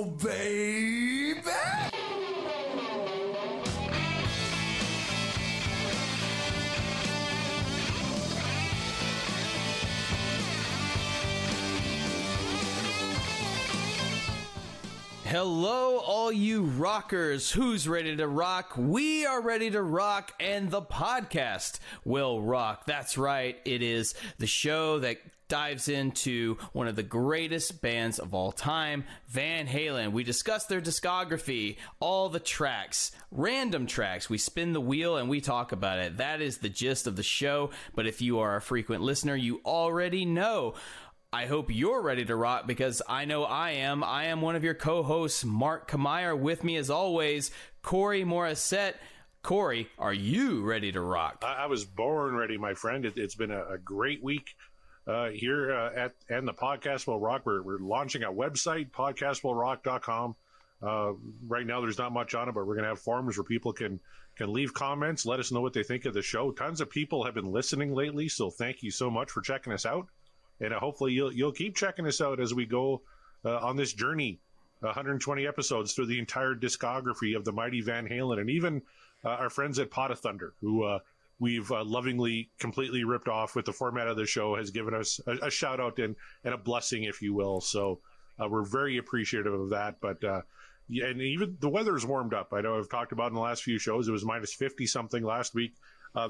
baby! Hello, all you rockers. Who's ready to rock? We are ready to rock, and the podcast will rock. That's right. It is the show that dives into one of the greatest bands of all time, Van Halen. We discuss their discography, all the tracks, random tracks. We spin the wheel and we talk about it. That is the gist of the show. But if you are a frequent listener, you already know. I hope you're ready to rock because I know I am. I am one of your co-hosts, Mark Kamier. With me, as always, Corey Morissette. Corey, are you ready to rock? I, I was born ready, my friend. It, has been a, a, great week uh, here uh, at and the podcast will rock. We're, we're launching a website, podcastwillrock.com. Uh, right now, there's not much on it, but we're going to have forums where people can can leave comments, let us know what they think of the show. Tons of people have been listening lately, so thank you so much for checking us out and uh, hopefully you'll you'll keep checking us out as we go uh, on this journey. 120 episodes through the entire discography of the mighty Van Halen, and even uh, our friends at Pod of Thunder, who uh, we've uh, lovingly completely ripped off with the format of the show, has given us a, a shout out and, and a blessing, if you will. So uh, we're very appreciative of that. But yeah, and even the weather's warmed up. I know I've talked about in the last few shows. It was minus 50 something last week.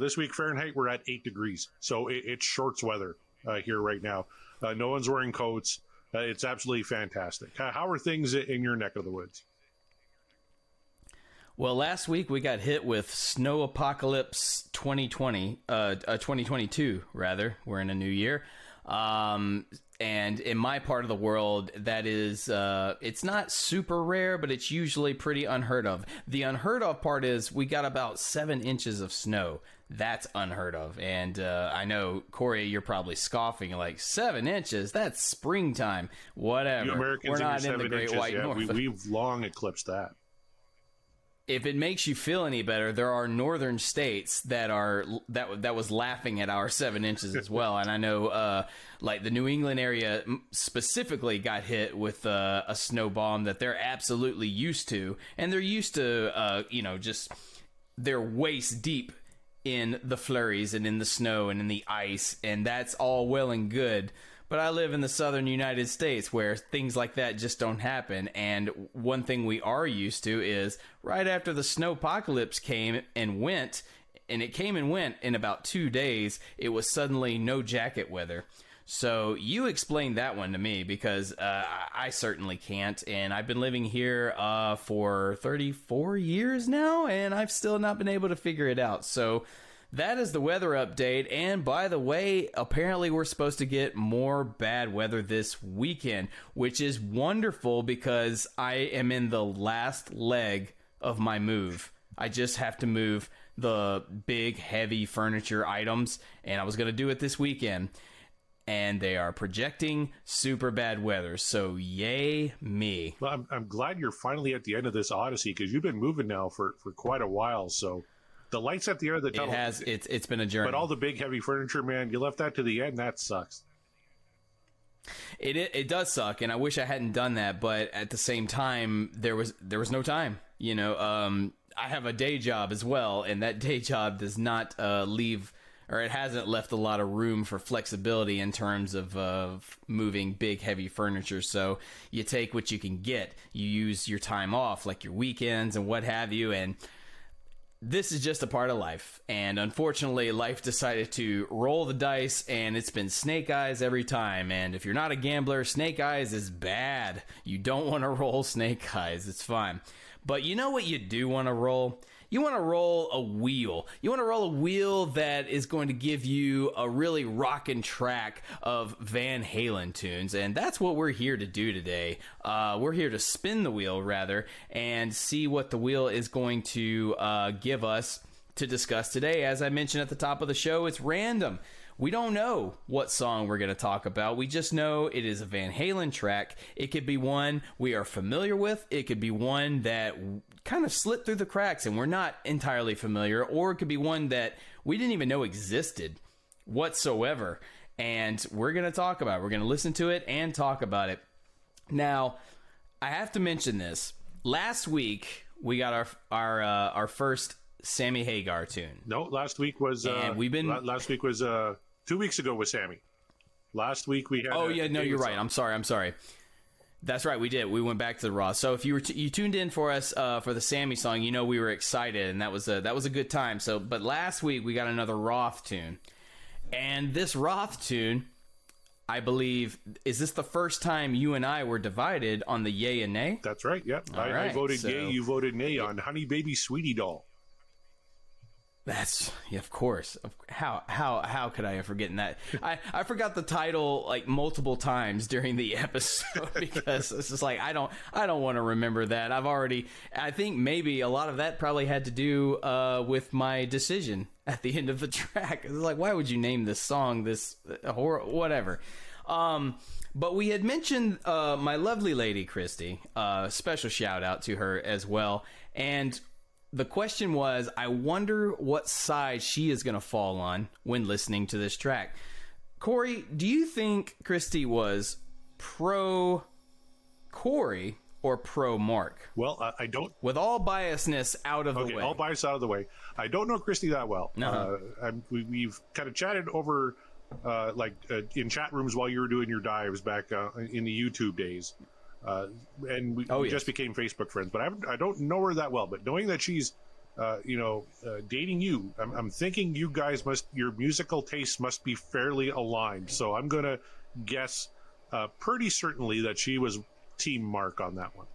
this week Fahrenheit, we're at eight degrees, so it, it's shorts weather uh, here right now. Uh, no one's wearing coats. Uh, it's absolutely fantastic. How are things in your neck of the woods? Well, last week we got hit with snow apocalypse 2020, uh, 2022 rather. We're in a new year. Um, and in my part of the world, that is, uh, it's not super rare, but it's usually pretty unheard of. The unheard of part is we got about seven inches of snow. That's unheard of. And uh, I know, Corey, you're probably scoffing, like, seven inches? That's springtime. Whatever. You Americans We're not in the Great inches, White yeah, North. We, we've long eclipsed that if it makes you feel any better, there are northern states that are that that was laughing at our seven inches as well. and I know, uh, like the New England area specifically got hit with uh, a snow bomb that they're absolutely used to, and they're used to, uh, you know, just they're waist deep in the flurries and in the snow and in the ice, and that's all well and good. But I live in the southern United States where things like that just don't happen. And one thing we are used to is right after the snow apocalypse came and went, and it came and went in about two days, it was suddenly no jacket weather. So you explained that one to me because uh, I certainly can't, and I've been living here uh, for 34 years now, and I've still not been able to figure it out. So that is the weather update. And by the way, apparently we're supposed to get more bad weather this weekend, which is wonderful because I am in the last leg of my move. I just have to move the big, heavy furniture items, and I was going to do it this weekend. And they are projecting super bad weather. So, yay me. Well, I'm, I'm glad you're finally at the end of this odyssey because you've been moving now for, for quite a while. So, the lights at the end of the tunnel. It has. It's it's been a journey. But all the big heavy furniture, man, you left that to the end. That sucks. It, it, it does suck, and I wish I hadn't done that. But at the same time, there was there was no time. You know, um, I have a day job as well, and that day job does not uh, leave or it hasn't left a lot of room for flexibility in terms of uh, moving big, heavy furniture. So you take what you can get. You use your time off, like your weekends and what have you, and this is just a part of life. And unfortunately, life decided to roll the dice, and it's been snake eyes every time. And if you're not a gambler, snake eyes is bad. You don't want to roll snake eyes, it's fine. But you know what you do want to roll? You want to roll a wheel. You want to roll a wheel that is going to give you a really rocking track of Van Halen tunes. And that's what we're here to do today. Uh, we're here to spin the wheel, rather, and see what the wheel is going to uh, give us to discuss today. As I mentioned at the top of the show, it's random. We don't know what song we're going to talk about. We just know it is a Van Halen track. It could be one we are familiar with. It could be one that kind of slipped through the cracks and we're not entirely familiar, or it could be one that we didn't even know existed whatsoever. And we're going to talk about it. We're going to listen to it and talk about it. Now, I have to mention this. Last week we got our our uh, our first Sammy Hagar tune. No, last week was. Uh, And we've been- last week was uh, two weeks ago with Sammy. Last week we had. Oh yeah, no, you're right. I'm sorry. I'm sorry. That's right. We did. We went back to the Roth. So if you were t- you tuned in for us uh, for the Sammy song, you know we were excited, and that was a that was a good time. So, but last week we got another Roth tune, and this Roth tune, I believe, is this the first time you and I were divided on the yay and nay? That's right. Yep. I, I right, voted so- yay. You voted nay on Honey Baby Sweetie Doll. That's yeah, of course. How how how could I have forgotten that? I I forgot the title like multiple times during the episode because it's just like I don't I don't want to remember that. I've already I think maybe a lot of that probably had to do uh, with my decision at the end of the track. It's like why would you name this song this uh, horror whatever. Um, but we had mentioned uh, my lovely lady Christy. Uh, special shout out to her as well. And the question was, I wonder what side she is going to fall on when listening to this track. Corey, do you think Christy was pro Corey or pro Mark? Well, I, I don't. With all biasness out of Okay, the way. all bias out of the way. I don't know Christy that well. Uh-huh. Uh, I'm, we, we've kind of chatted over, uh, like uh, in chat rooms while you were doing your dives back uh, in the YouTube days, uh, and we, Oh, yes. just became Facebook friends. But I, I don't know her that well. But knowing that she's, uh, you know, uh, dating you, I'm, I'm thinking you guys must your musical tastes must be fairly aligned. So I'm gonna guess uh, pretty certainly that she was Team Mark on that one.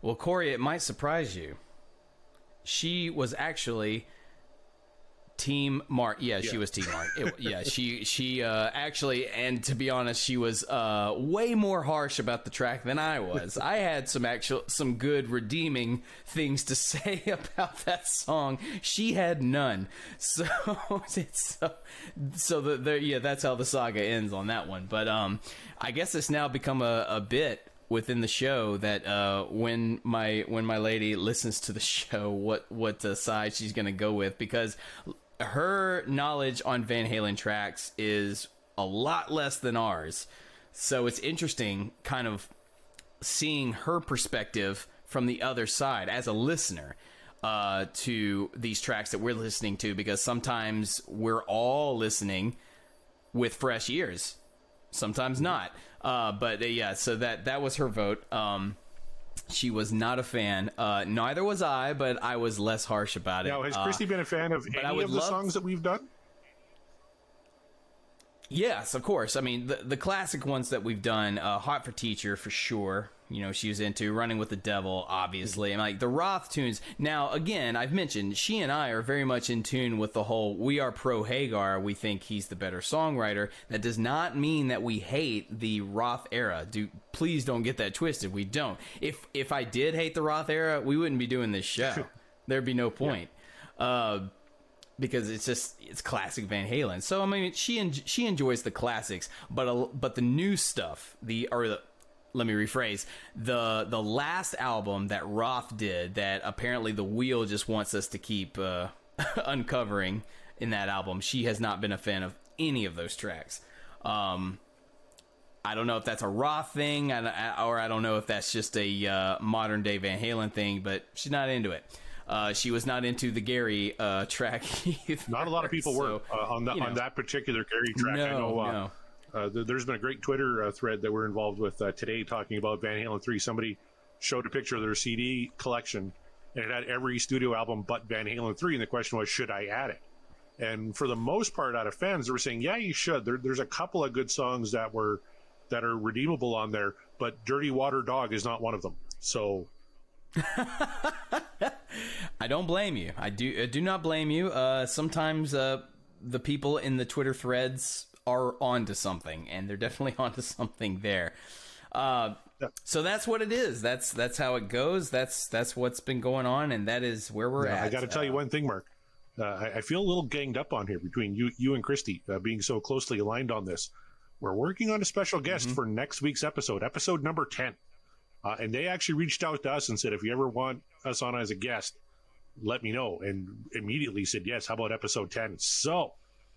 Well, Corey, it might surprise you. She was actually Team Mark. Yeah, she was Team Mark. It- yeah, she she uh, actually, and to be honest, she was uh, way more harsh about the track than I was. I had some actual some good redeeming things to say about that song. She had none. So it's so so the, the yeah, that's how the saga ends on that one. But um, I guess it's now become a, a bit within the show that uh, when my when my lady listens to the show, what what uh, side she's going to go with because her knowledge on Van Halen tracks is a lot less than ours. So it's interesting, kind of seeing her perspective from the other side as a listener uh, to these tracks that we're listening to because sometimes we're all listening with fresh ears. Sometimes not. Uh, but uh, yeah so that that was her vote. Um, she was not a fan uh, neither was i but i was less harsh about it Now, has Uh, Christy been a fan of any of the love- songs that we've done? Yes, of course. I mean, the the classic ones that we've done, uh, "Hot for Teacher" for sure. You know, she was into "Running with the Devil," obviously, and like the Roth tunes. Now, again, I've mentioned she and I are very much in tune with the whole. We are pro Hagar. We think he's the better songwriter. That does not mean that we hate the Roth era. Do please don't get that twisted. We don't. If if I did hate the Roth era, we wouldn't be doing this show. There'd be no point. Uh, because it's just it's classic Van Halen. So I mean, she en- she enjoys the classics, but a, but the new stuff, the or the let me rephrase the the last album that Roth did that apparently the Wheel just wants us to keep uh, uncovering in that album. She has not been a fan of any of those tracks. Um, I don't know if that's a Roth thing, or I don't know if that's just a uh, modern day Van Halen thing, but she's not into it. Uh, she was not into the Gary uh, track either. Not a lot of people were uh, on that you know. on that particular Gary track. I know. Uh, no. Uh, th- there's been a great Twitter uh, thread that we're involved with uh, today, talking about Van Halen three. Somebody showed a picture of their CD collection, and it had every studio album but Van Halen three, and the question was, should I add it? And for the most part, out of fans, they were saying, yeah, you should. There, there's a couple of good songs that were that are redeemable on there, but Dirty Water Dog is not one of them. So I don't blame you. I do I do not blame you. Uh, sometimes uh, the people in the Twitter threads are onto something, and they're definitely onto something there. Uh, so that's what it is. That's that's how it goes. That's that's what's been going on, and that is where we're at. I got to tell you one thing, Mark. Uh, I, I feel a little ganged up on here between you, you and Christy uh, being so closely aligned on this. We're working on a special guest for next week's episode, episode number ten, uh, and they actually reached out to us and said, if you ever want us on as a guest, let me know. And immediately said yes. How about episode ten? So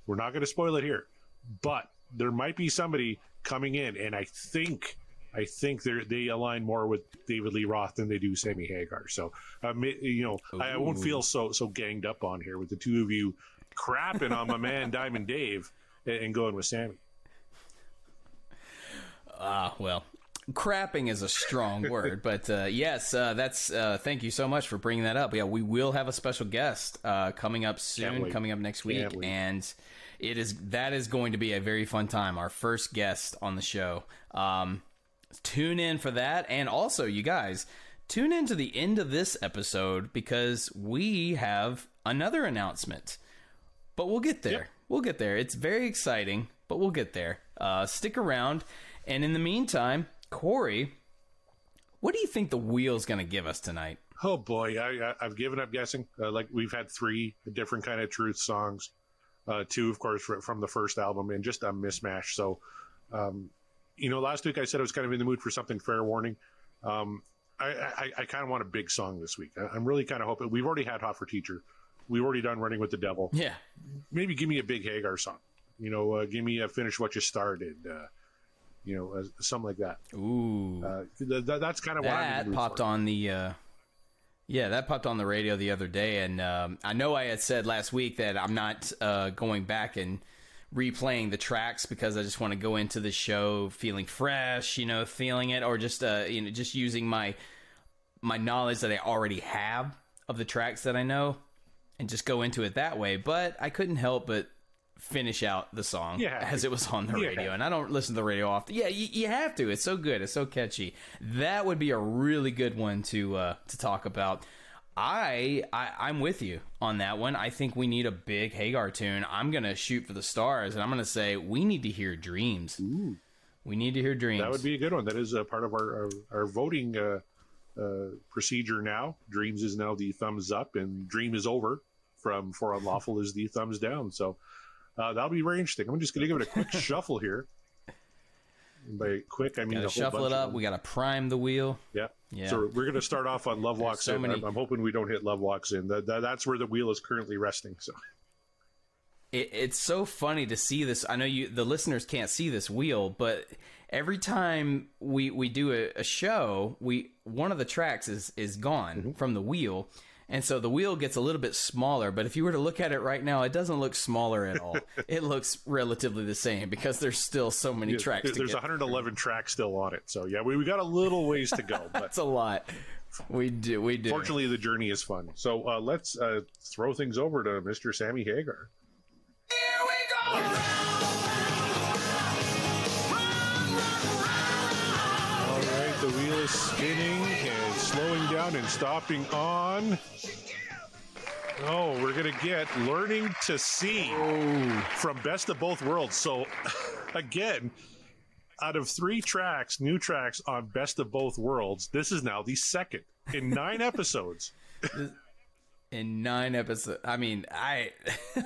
we're not going to spoil it here, but there might be somebody coming in, and I think I think they they align more with David Lee Roth than they do Sammy Hagar. So, um, you know, I, I, won't feel so so ganged up on here with the two of you crapping on my man Diamond Dave and, and going with Sammy. Ah, uh, well, crapping is a strong word, but uh, yes, uh, that's. Uh, thank you so much for bringing that up. Yeah, we will have a special guest uh, coming up soon, coming up next week, and it is that is going to be a very fun time. Our first guest on the show. Um, tune in for that, and also you guys tune in to the end of this episode because we have another announcement. But we'll get there. Yep. We'll get there. It's very exciting, but we'll get there. Uh, stick around. And in the meantime, Corey, what do you think the wheel's going to give us tonight? Oh boy, I, have given up guessing. Uh, like we've had three different kind of truth songs, uh, two of course from the first album, and just a mismatch. So, um, you know, last week I said I was kind of in the mood for something fair warning. Um, I, I, I kind of want a big song this week. I, am really kind of hoping we've already had Hot for Teacher, we've already done Running with the Devil. Yeah, maybe give me a big Hagar song. You know, uh, give me a Finish What You Started. Uh, you know, uh, something like that. Ooh, uh, th- th- that's kind of what that popped for. on the. Yeah, that popped on the radio the other day, and um, I know I had said last week that I'm not uh, going back and replaying the tracks because I just want to go into the show feeling fresh, you know, feeling it, or just uh, you know, just using my my knowledge that I already have of the tracks that I know, and just go into it that way. But I couldn't help but finish out the song yeah. as it was on the yeah. radio. And I don't listen to the radio often. Yeah, you, you, have to. It's so good. It's so catchy. That would be a really good one to uh, to talk about. I, I I'm with you on that one. I think we need a big Hagar tune. I'm gonna shoot for the stars, and I'm gonna say we need to hear Dreams. Ooh. We need to hear Dreams. That would be a good one. That is a part of our our, our voting uh, uh, procedure now. Dreams is now the thumbs up, and Dream is over. From For Unlawful is the thumbs down. So uh, that'll be very interesting. I'm just going to give it a quick shuffle here. by quick, I mean gotta shuffle it up. We got to prime the wheel. Yeah. Yeah. So we're going to start off on Love Walks so in. Many... I'm, I'm, hoping we don't hit Love Walks in. That, that, that's where the wheel is currently resting. So. It, it's so funny to see this. I know you, the listeners can't see this wheel, but every time we we do a, a show, we one of the tracks is is gone mm-hmm. from the wheel and so the wheel gets a little bit smaller, but if you were to look at it right now, it doesn't look smaller at all. it looks relatively the same because there's still so many yeah, tracks. There's 111 through. tracks still on it, so yeah, we, we got a little ways to go. But That's a lot. We do, we do. Fortunately, the journey is fun. So uh, let's uh, throw things over to Mr. Sammy Hagar. Here we go. All right, the wheel is spinning and slowing down and stopping on. Oh, we're going to get Learning to See oh. from Best of Both Worlds. So, again, out of three tracks, new tracks on Best of Both Worlds, this is now the second in nine episodes. in nine episodes. I mean, I.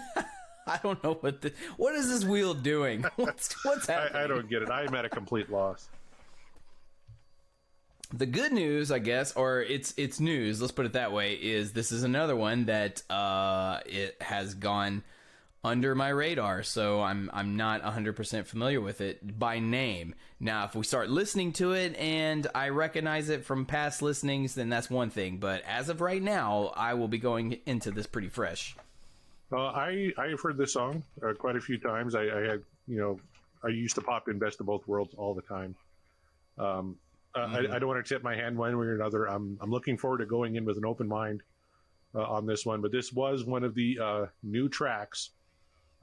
I don't know what the what is this wheel doing? What's what's happening? I, I don't get it. I am at a complete loss the good news, I guess, or it's it's news. Let's put it that way. Is this is another one that uh, it has gone under my radar, so I'm I'm not 100% familiar with it by name. Now, if we start listening to it and I recognize it from past listenings, then that's one thing. But as of right now, I will be going into this pretty fresh. Uh, I I've heard this song uh, quite a few times. I, I, had you know I used to pop in Best of Both Worlds all the time. Um, uh, mm-hmm. I, I, don't want to tip my hand one way or another. I'm I'm looking forward to going in with an open mind uh, on this one. But this was one of the uh, new tracks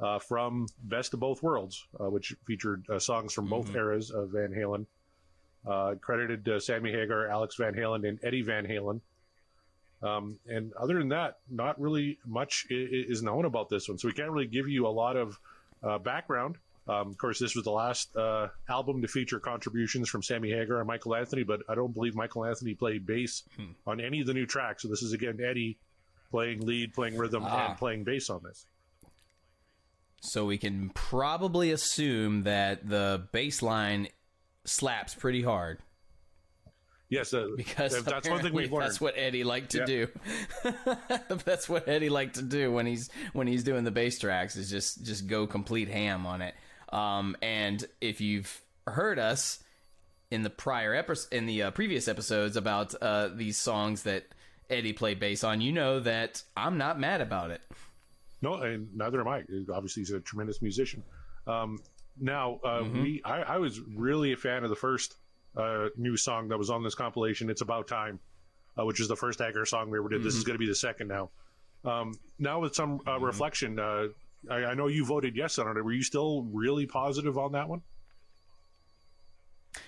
uh, from Best of Both Worlds, uh, which featured uh, songs from both mm-hmm. eras of Van Halen. credited Sammy Hagar, Alex Van Halen, and Eddie Van Halen. Um, and other than that, not really much is known about this one. So we can't really give you a lot of background um, of course, this was the last uh, album to feature contributions from Sammy Hagar and Michael Anthony, but I don't believe Michael Anthony played bass hmm. on any of the new tracks. So this is again Eddie playing lead, playing rhythm, ah. and playing bass on this. So we can probably assume that the bass line slaps pretty hard. Yes, uh, because that's one thing we've learned. That's what Eddie liked to yeah. do. that's what Eddie liked to do when he's when he's doing the bass tracks is just just go complete ham on it. Um, and if you've heard us, in the prior episode, in the uh, previous episodes about uh, these songs that Eddie played bass on, you know that I'm not mad about it. No, and neither am I. Obviously, he's a tremendous musician. Um, now, uh, Mm-hmm. we I, I was really a fan of the first uh, new song that was on this compilation. It's about time, uh, which is the first Hagar song we ever did. This Mm-hmm. is going to be the second now. Um, now, with some uh, reflection, uh, I, I know you voted yes on it. Were you still really positive on that one?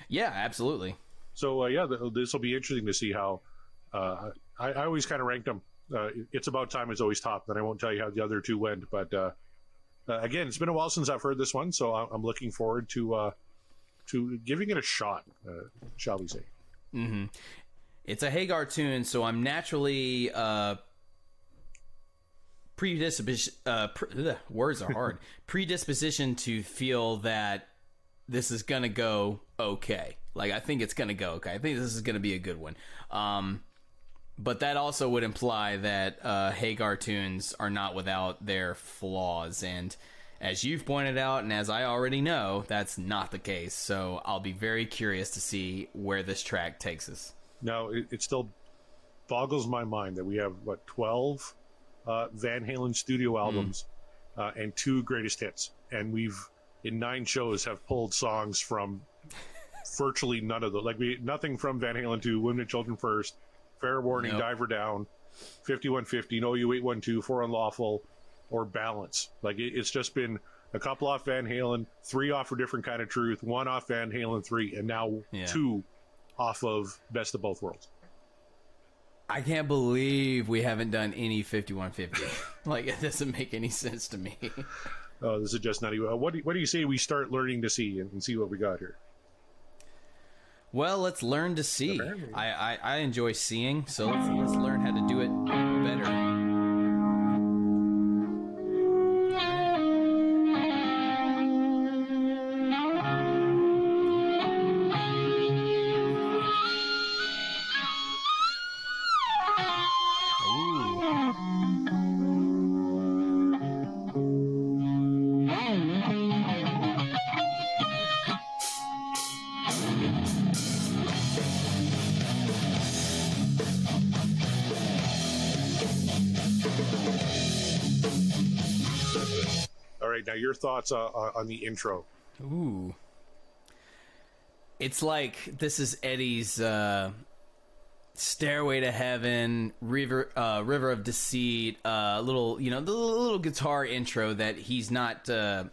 Yeah, absolutely. So uh, yeah, th- this will be interesting to see how. Uh, I, I always kind of ranked them. Uh, it's about time is always top. Then I won't tell you how the other two went, but uh, uh, again, it's been a while since I've heard this one, so I- I'm looking forward to uh, to giving it a shot. Uh, shall we say? It's a Hagar tune, so I'm naturally uh, predisposition. Uh, pre- ugh, words are hard. predisposition to feel that this is gonna go okay. Like I think it's gonna go okay. I think this is gonna be a good one. Um, but that also would imply that uh, Hagar tunes are not without their flaws, and as you've pointed out, and as I already know, that's not the case. So I'll be very curious to see where this track takes us. no it, it still boggles my mind that we have what 12 uh, Van Halen studio albums uh, and two greatest hits, and we've in nine shows have pulled songs from virtually none of them. Like we nothing from Van Halen to Women and Children First, Fair Warning, Nope. Diver Down, 5150, No You 812, For Unlawful, or Balance. Like it, it's just been a couple off Van Halen, three off for Different Kind of Truth, one off Van Halen 3, and now Yeah. two off of Best of Both Worlds. I can't believe we haven't done any 5150. like, it doesn't make any sense to me. Oh, this is just not even. What, do, what do you say we start learning to see and, and see what we got here? well, let's learn to see. I, I, I enjoy seeing, so let's, let's learn how to do it better. Thoughts uh, uh, on the intro. Ooh. It's like this is Eddie's uh, Stairway to Heaven, River uh, River of Deceit, uh, little you know the little, guitar intro that he's not uh,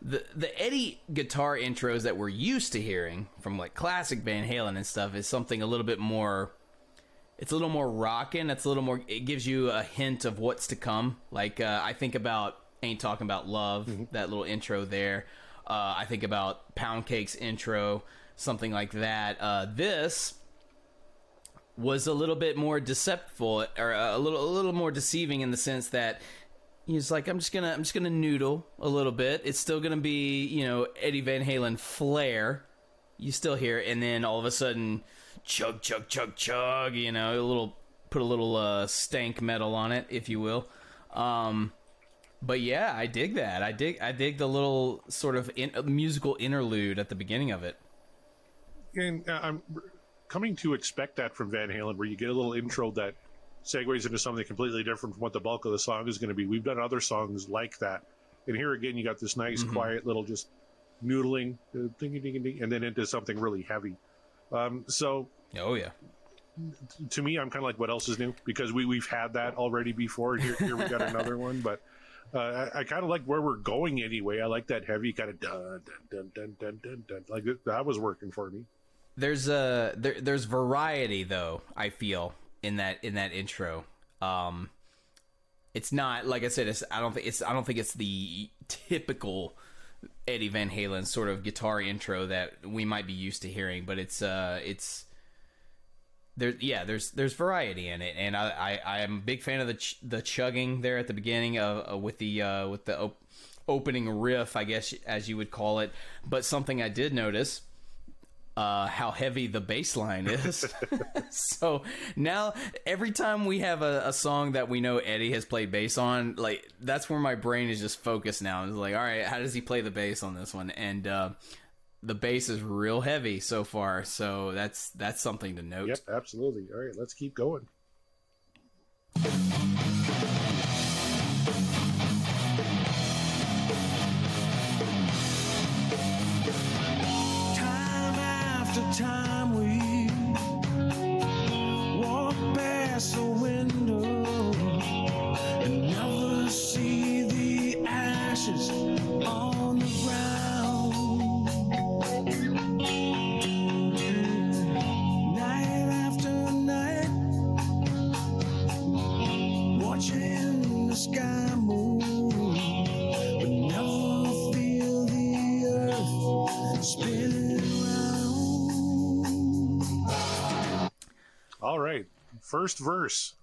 the the Eddie guitar intros that we're used to hearing from like classic Van Halen and stuff is something a little bit more it's a little more rocking. It's a little more. It gives you a hint of what's to come. Like uh, I think about "Ain't Talking About Love," that little intro there. Uh, I think about Pound Cake's intro, something like that. Uh, this was a little bit more deceptive, or a little a little more deceiving in the sense that he's like, I'm just gonna I'm just gonna noodle a little bit. It's still gonna be you know Eddie Van Halen flair. You still hear, it, and then all of a sudden, chug chug chug chug. You know, a little put a little uh, stank metal on it, if you will. Um, but yeah, I dig that. I dig I dig the little sort of in, musical interlude at the beginning of it. And uh, I'm coming to expect that from Van Halen, where you get a little intro that segues into something completely different from what the bulk of the song is going to be. We've done other songs like that, and here again, you got this nice, quiet little just noodling, uh, ding ding ding, and then into something really heavy. Um, so Oh yeah. to me, I'm kind of like, what else is new? Because we we've had that already before. Here, here we got another one, but. Uh, I, I kind of like where we're going anyway. I like that heavy kind of dun dun dun dun dun dun. Like that- that was working for me. there's a there, there's variety though i feel in that in that intro um it's not like i said it's i don't think it's i don't think it's the typical eddie van halen sort of guitar intro that we might be used to hearing but it's uh it's there yeah there's there's variety in it and i i i'm a big fan of the ch- the chugging there at the beginning of uh, with the uh with the op- opening riff i guess as you would call it but something i did notice uh, how heavy the bass line is. so now every time we have a, a song that we know Eddie has played bass on, like that's where my brain is just focused now. It's like, all right, how does he play the bass on this one? And uh, the bass is real heavy so far, so that's that's something to note. Yep, absolutely. All right, let's keep going. Time after time we walk past the window and never see the ashes All right, first verse,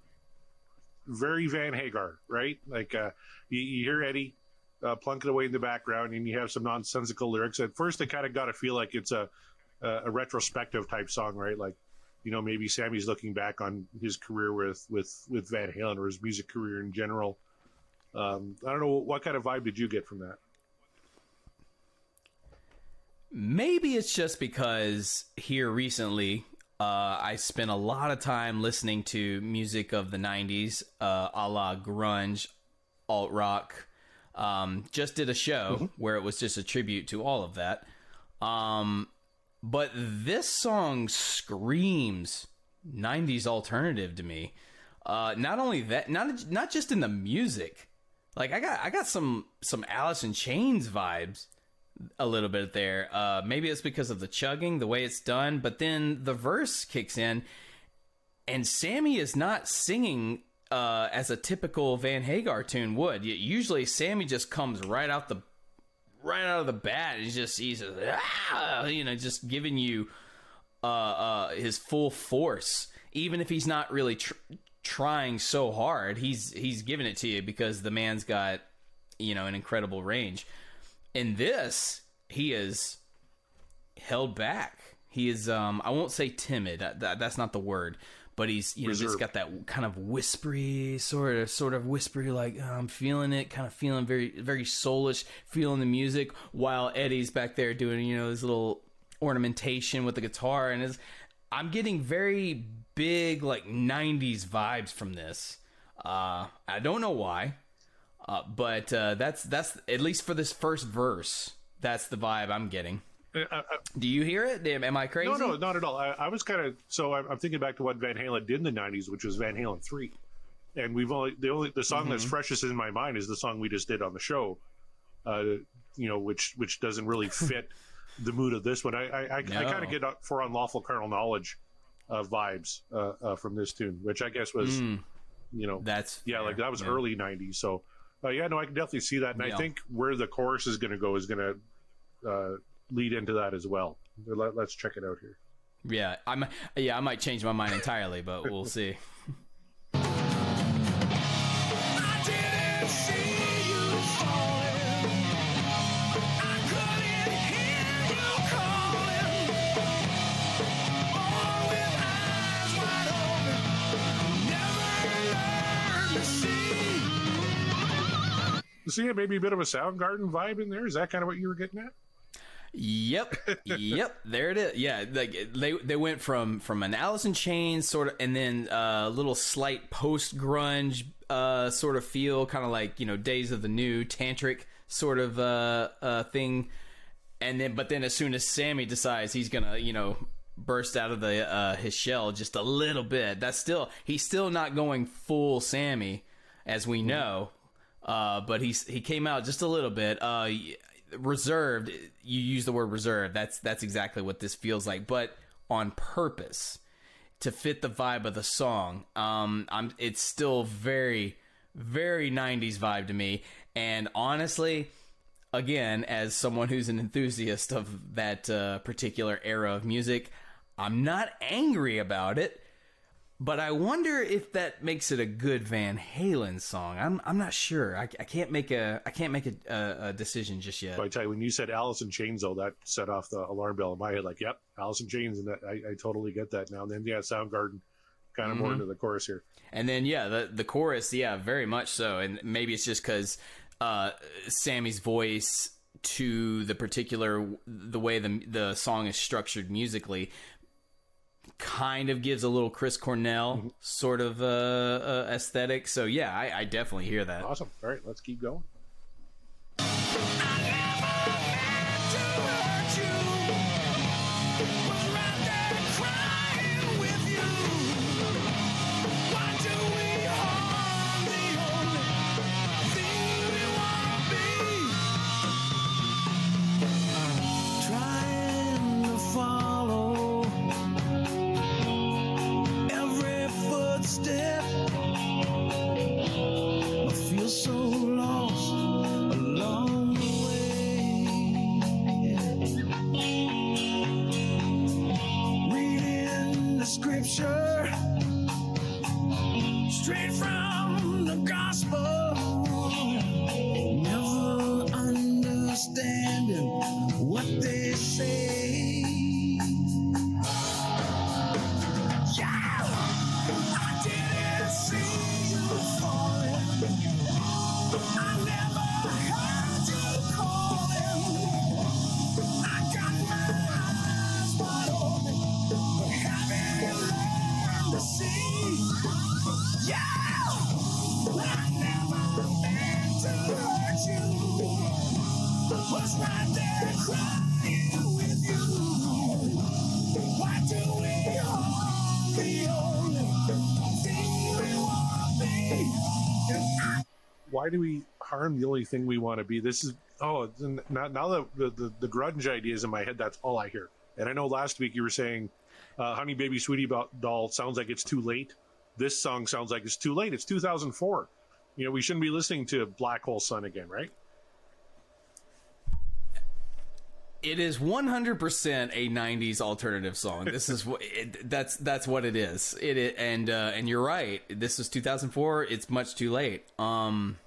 very Van Hagar, right? Like uh, you, you hear Eddie uh, plunking away in the background, and you have some nonsensical lyrics. At first, I kind of got to feel like it's a, a a retrospective type song, right? Like you know, maybe Sammy's looking back on his career with with with Van Halen or his music career in general. Um, I don't know what kind of vibe did you get from that. Maybe it's just because here recently, uh, I spent a lot of time listening to music of the 90s, uh, a la grunge, alt rock. Um, just did a show where it was just a tribute to all of that. Um, but this song screams 90s alternative to me. Uh, not only that, not not just in the music. Like I got I got some some Alice in Chains vibes a little bit there. Uh, maybe it's because of the chugging, the way it's done, but then the verse kicks in, and Sammy is not singing uh, as a typical Van Hagar tune would. Usually, Sammy just comes right out the right out of the bat. He's just he's just, ah, you know just giving you uh, uh, his full force, even if he's not really tr- trying so hard. He's he's giving it to you because the man's got you know an incredible range. In this, he is held back. He is um I won't say timid. That, that that's not the word. But he's you know just Reserved. got that kind of whispery sort of sort of whispery like "Oh, I'm feeling it, kind of feeling very very soulish, feeling the music while Eddie's back there doing you know his little ornamentation with the guitar and his I'm getting very big like 90s vibes from this. Uh I don't know why. Uh, but uh, that's that's at least for this first verse. That's the vibe I'm getting. Uh, uh, Do you hear it? Am am I crazy? No, no, not at all. I, I was kind of so I'm, I'm thinking back to what Van Halen did in the '90s, which was Van Halen three, and we've only the only the song that's freshest in my mind is the song we just did on the show, uh, you know, which which doesn't really fit the mood of this one. I I, I, kind of get for unlawful carnal knowledge uh, vibes uh, uh, from this tune, which I guess was you know That's yeah, fair. like that was Yeah. early '90s. So uh, yeah, no, I can definitely see that, and Yeah. I think where the chorus is going to go is going to uh, lead into that as well. Let, let's check it out here. Yeah, I'm. Yeah, I might change my mind entirely, but we'll see. See, it maybe a bit of a Soundgarden vibe in there. Is that kind of what you were getting at? Yep, yep. There it is. Yeah, like they they went from from an Alice in Chains sort of, and then uh, a little slight post grunge uh, sort of feel, kind of like you know Days of the New tantric sort of uh, uh, thing, and then but then as soon as Sammy decides he's gonna you know burst out of the uh, his shell just a little bit, that's still he's still not going full Sammy as we know. Uh, but he's he came out just a little bit. Uh, reserved. You use the word reserved. That's that's exactly what this feels like, but on purpose to fit the vibe of the song. Um, I'm. It's still very, very '90s vibe to me. And honestly, again, as someone who's an enthusiast of that uh, particular era of music, I'm not angry about it. But I wonder if that makes it a good Van Halen song. I'm I'm not sure. I, I can't make a I can't make a, a, a decision just yet. But I tell you, when you said Alice in Chains, though, that set off the alarm bell in my head. Like, yep, Alice in Chains, and that, I, I totally get that now. And then, yeah, Soundgarden, kind of more into the chorus here. And then yeah, the the chorus, yeah, very much so. And maybe it's just because uh, Sammy's voice to the particular the way the the song is structured musically kind of gives a little Chris Cornell sort of uh, uh, aesthetic. So yeah, I, I definitely hear that. Awesome. All right, let's keep going. Why do we harm the only thing we want to be? This is oh, then now, that the, the the grunge idea is in my head, that's all I hear. And I know last week you were saying, uh, "Honey Baby Sweetie Doll" sounds like it's too late. This song sounds like it's too late. It's 2004. You know, we shouldn't be listening to Black Hole Sun again, right? It is 100% a 90s alternative song. This is what it, that's that's what it is. It, it and uh, and you're right. This is 2004. It's much too late. Um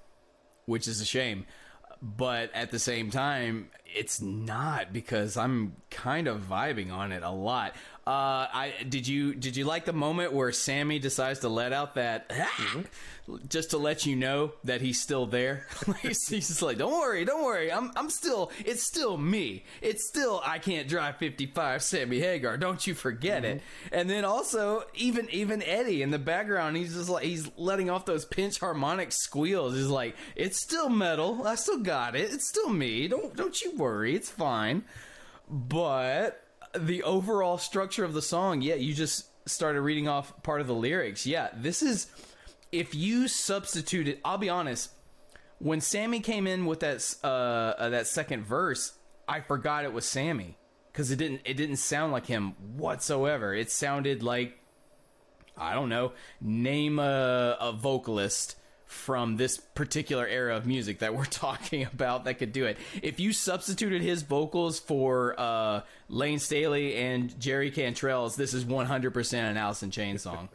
which is a shame. But at the same time, it's not because I'm kind of vibing on it a lot. Uh, I did you did you like the moment where Sammy decides to let out that just to let you know that he's still there? he's, he's just like, don't worry, don't worry, I'm I'm still it's still me. It's still I can't drive 55 Sammy Hagar. Don't you forget it. And then also even even Eddie in the background, he's just like he's letting off those pinch harmonic squeals. He's like, it's still metal. I still got it. It's still me. Don't don't you worry. It's fine. But the overall structure of the song, yeah, you just started reading off part of the lyrics. Yeah, this is if you substituted. I'll be honest. When Sammy came in with that uh, uh that second verse, I forgot it was Sammy because it didn't it didn't sound like him whatsoever. It sounded like I don't know, name a, a vocalist from this particular era of music that we're talking about that could do it. If you substituted his vocals for uh, Layne Staley and Jerry Cantrell's, this is 100% an Alice in Chains song.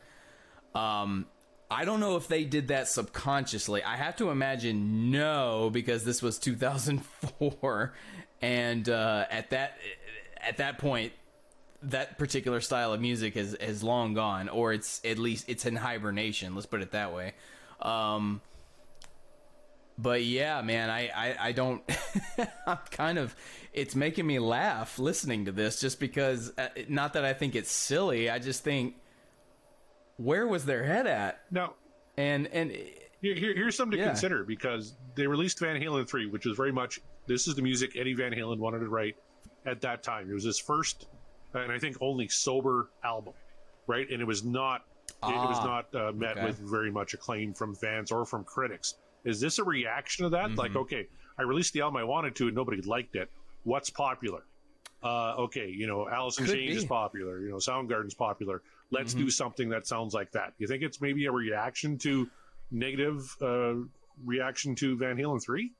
um, I don't know if they did that subconsciously. I have to imagine no, because this was 2004, and uh, at that at that point, that particular style of music is is long gone, or it's at least it's in hibernation. Let's put it that way. Um, but yeah, man, I I, I don't. I'm kind of. It's making me laugh listening to this, just because. Uh, not that I think it's silly. I just think, where was their head at? No. And and Here, here, here's something to Yeah. consider because they released Van Halen 3, which was very much this is the music Eddie Van Halen wanted to write at that time. It was his first, and I think only sober album, right? And it was not, it, it was Ah, not uh, met okay. with very much acclaim from fans or from critics. Is this a reaction to that? Like, Mm-hmm. okay, I released the album I wanted to, and nobody liked it. What's popular? Uh, okay, you know, Alice in Chains. Mm-hmm. is popular. You know, Soundgarden's popular. Let's do something that sounds like that. You think it's maybe a reaction to negative uh, reaction to Van Halen three?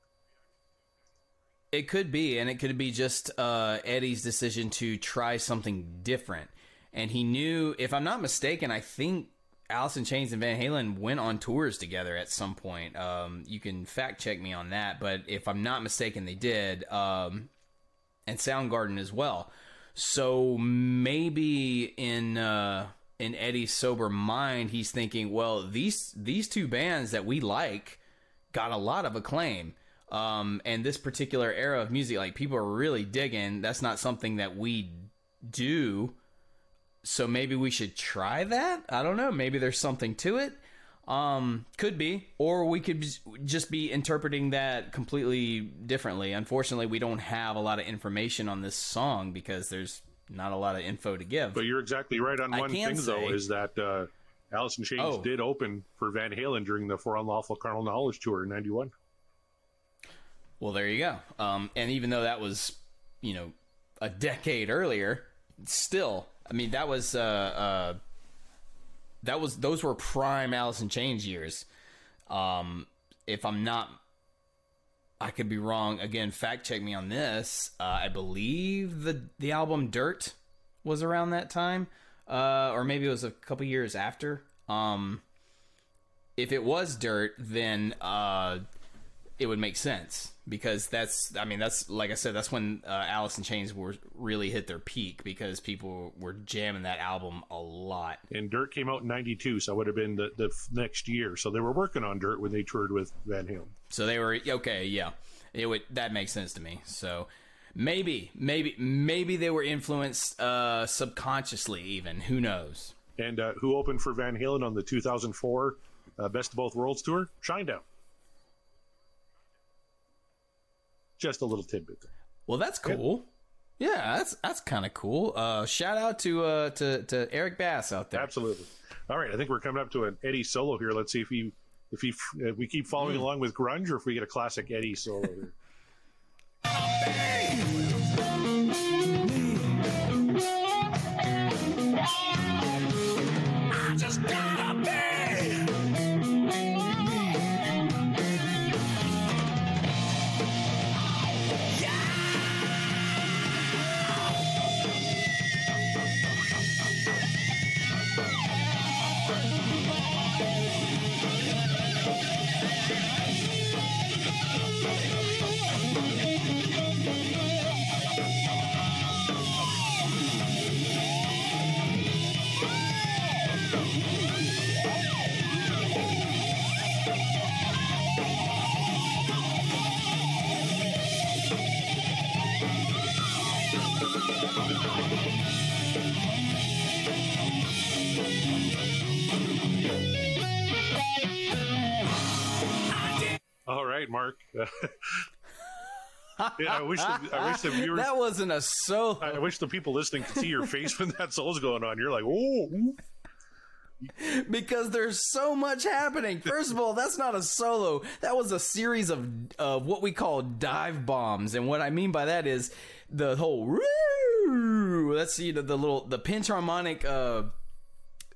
It could be, and it could be just uh, Eddie's decision to try something different. And he knew, if I'm not mistaken, I think Alice in Chains and Van Halen went on tours together at some point. Um, you can fact check me on that, but if I'm not mistaken, they did. Um, and Soundgarden as well. So maybe in uh, in Eddie's sober mind, he's thinking, well, these these two bands that we like got a lot of acclaim. Um, and this particular era of music, like people are really digging. That's not something that we do. So maybe we should try that. I don't know. Maybe there's something to it. Um, could be, or we could just be interpreting that completely differently. Unfortunately, we don't have a lot of information on this song because there's not a lot of info to give. But you're exactly right on one thing, though, is that uh, Alice in Chains Oh. did open for Van Halen during the For Unlawful Carnal Knowledge tour in '91. Well, there you go. Um, and even though that was, you know, a decade earlier, still, I mean, that was, uh, uh, that was, those were prime in Chains years. Um, if I'm not, I could be wrong. Again, fact check me on this. Uh, I believe the the album Dirt was around that time, uh, or maybe it was a couple years after. Um, if it was Dirt, then uh, it would make sense because that's I mean that's like I said that's when uh, Alice in Chains were really hit their peak because people were jamming that album a lot. And Dirt came out in '92, so it would have been the, the next year. So they were working on Dirt when they toured with Van Halen. So they were okay, yeah. It would that makes sense to me. So maybe maybe maybe they were influenced uh subconsciously even, who knows. And uh, who opened for Van Halen on the 2004 uh, Best of Both Worlds tour? Shinedown. Just a little tidbit there. Well, that's cool. Yeah, that's that's kind of cool. Uh shout out to uh to to Eric Bass out there. Absolutely. All right, I think we're coming up to an Eddie solo here. Let's see if he if he if we keep following Hmm. along with grunge or if we get a classic Eddie solo here. yeah, I wish the, I wish the viewers That wasn't a solo. I wish the people listening could see your face when that solo's going on. You're like, oh, because there's so much happening. First of all, that's not a solo. That was a series of of what we call dive bombs, and what I mean by that is the whole. Let's see the, the little the pinch harmonic uh,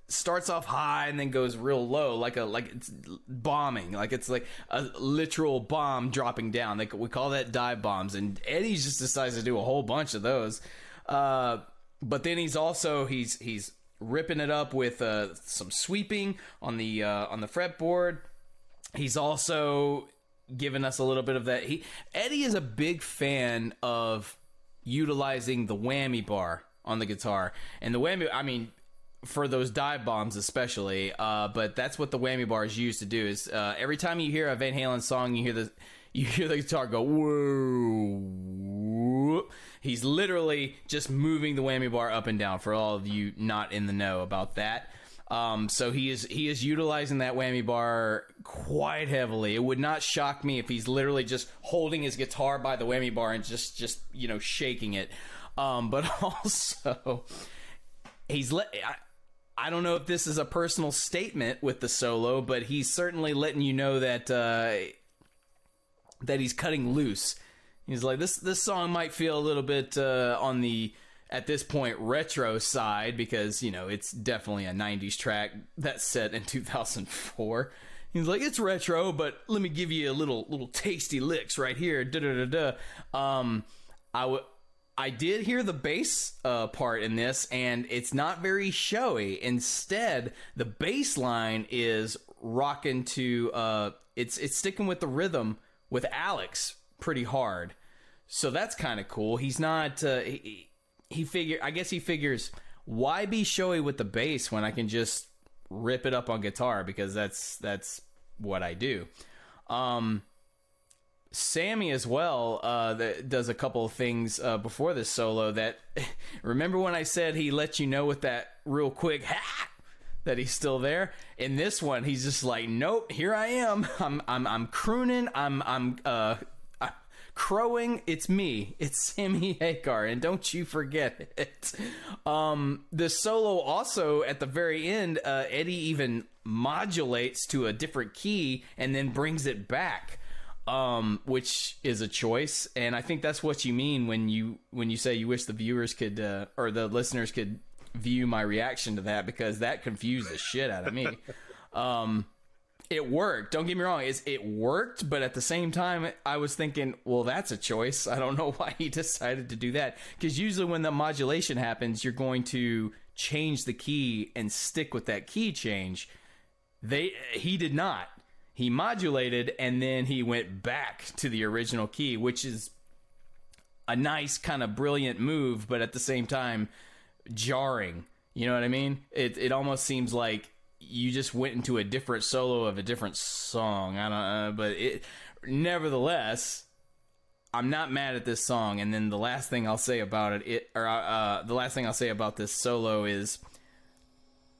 starts off high and then goes real low, like a like it's bombing, like it's like a literal bomb dropping down. Like we call that dive bombs, and Eddie just decides to do a whole bunch of those. Uh, but then he's also he's he's ripping it up with uh, some sweeping on the uh, on the fretboard. He's also giving us a little bit of that. He Eddie is a big fan of utilizing the whammy bar on the guitar, and the whammy. I mean, for those dive bombs especially. Uh, but that's what the whammy bar is used to do. Is uh, every time you hear a Van Halen song, you hear the you hear the guitar go whoa. He's literally just moving the whammy bar up and down. For all of you not in the know about that. Um, so he is he is utilizing that whammy bar quite heavily. It would not shock me if he's literally just holding his guitar by the whammy bar and just just you know shaking it. Um, but also he's let. I, I don't know if this is a personal statement with the solo, but he's certainly letting you know that uh, that he's cutting loose. He's like this. This song might feel a little bit uh, on the at this point retro side because you know it's definitely a '90s track that's set in 2004. He's like it's retro, but let me give you a little little tasty licks right here. Da da da da. Um, I would. I did hear the bass uh, part in this, and it's not very showy. Instead, the bass line is rocking to uh, it's it's sticking with the rhythm with Alex pretty hard. So that's kind of cool. He's not uh, he, he figure I guess he figures why be showy with the bass when I can just rip it up on guitar because that's that's what I do. Um Sammy as well uh, that does a couple of things uh, before this solo. That remember when I said he let you know with that real quick ha that he's still there. In this one, he's just like, nope, here I am. I'm I'm I'm crooning. I'm I'm uh. Crowing, it's me. It's Sammy Hagar, and don't you forget it. Um, the solo also at the very end, uh, Eddie even modulates to a different key and then brings it back um, which is a choice, and I think that's what you mean when you when you say you wish the viewers could uh, or the listeners could view my reaction to that because that confused the shit out of me. um, it worked. Don't get me wrong; it's, it worked, but at the same time, I was thinking, well, that's a choice. I don't know why he decided to do that because usually when the modulation happens, you're going to change the key and stick with that key change. They he did not he modulated and then he went back to the original key, which is a nice kind of brilliant move, but at the same time jarring. You know what I mean? It it almost seems like you just went into a different solo of a different song. I don't know, but it nevertheless I'm not mad at this song. And then the last thing I'll say about it, it or uh, the last thing I'll say about this solo is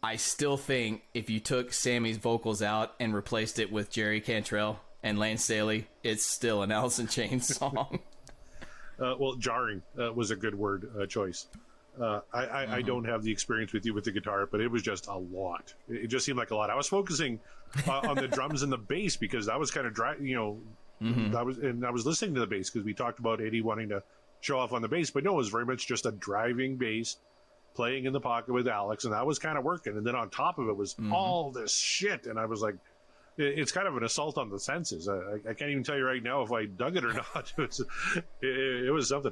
I still think if you took Sammy's vocals out and replaced it with Jerry Cantrell and Layne Staley, it's still an Alice in Chains song. Uh, well, jarring uh, was a good word uh, choice. Uh, I, I, I don't have the experience with you with the guitar, but it was just a lot. It, it just seemed like a lot. I was focusing uh, on the drums and the bass because that was kind of dry. You know, I was and I was listening to the bass because we talked about Eddie wanting to show off on the bass, but no, it was very much just a driving bass playing in the pocket with Alex, and that was kind of working. And then on top of it was all this shit, and I was like, it's kind of an assault on the senses. I, I- can't even tell you right now if I dug it or not. It was, it, it was something.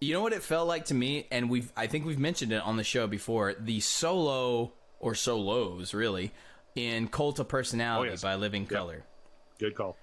You know what it felt like to me, and we've I think we've mentioned it on the show before. The solo or solos, really, in Cult of Personality Oh, yes. by Living Colour, Good call.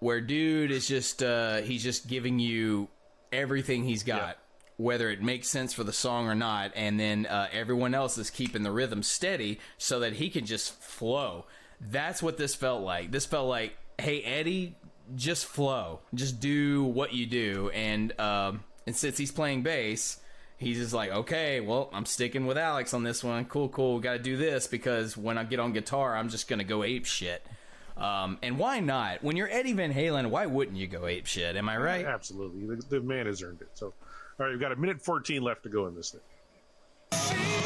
where dude is just uh, he's just giving you everything he's got, Yeah. Whether it makes sense for the song or not, and then uh, everyone else is keeping the rhythm steady so that he can just flow. That's what this felt like. This felt like, hey Eddie, just flow, just do what you do, and um, and since he's playing bass. He's just like, okay, well, I'm sticking with Alex on this one. Cool, cool. Got to do this because when I get on guitar, I'm just gonna go ape shit. Um, and why not? When you're Eddie Van Halen, why wouldn't you go ape shit? Am I right? Absolutely. The, the man has earned it. So, all right, we've got a minute 14 left to go in this thing.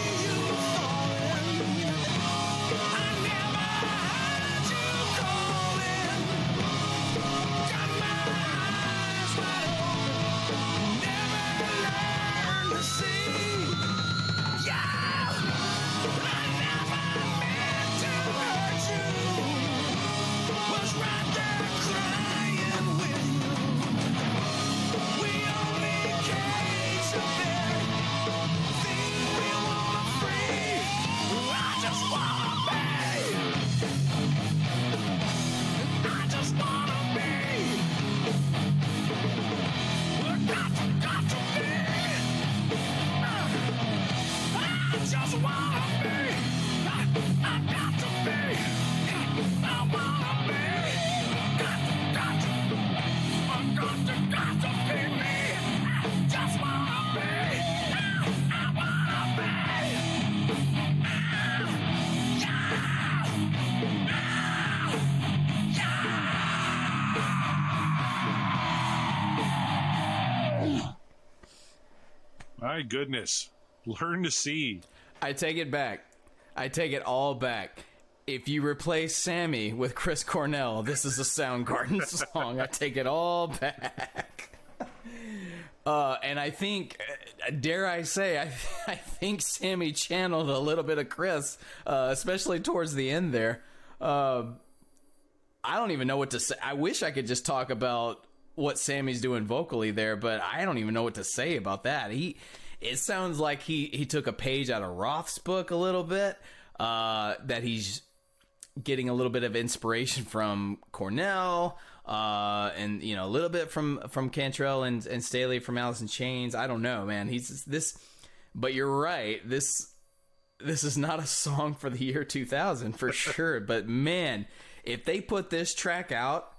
My goodness. Learn to see. I take it back. I take it all back. If you replace Sammy with Chris Cornell, this is a Soundgarden song. I take it all back. Uh, and I think, uh, dare I say, I, I think Sammy channeled a little bit of Chris, uh, especially towards the end there. Um I don't even know what to say. I wish I could just talk about what Sammy's doing vocally there, but I don't even know what to say about that. He, it sounds like he he took a page out of Roth's book a little bit. Uh, that he's getting a little bit of inspiration from Cornell, uh, and you know a little bit from from Cantrell and and Staley from Alice in Chains. I don't know, man. He's this, but you're right. This this is not a song for the year 2000 for sure. But man, if they put this track out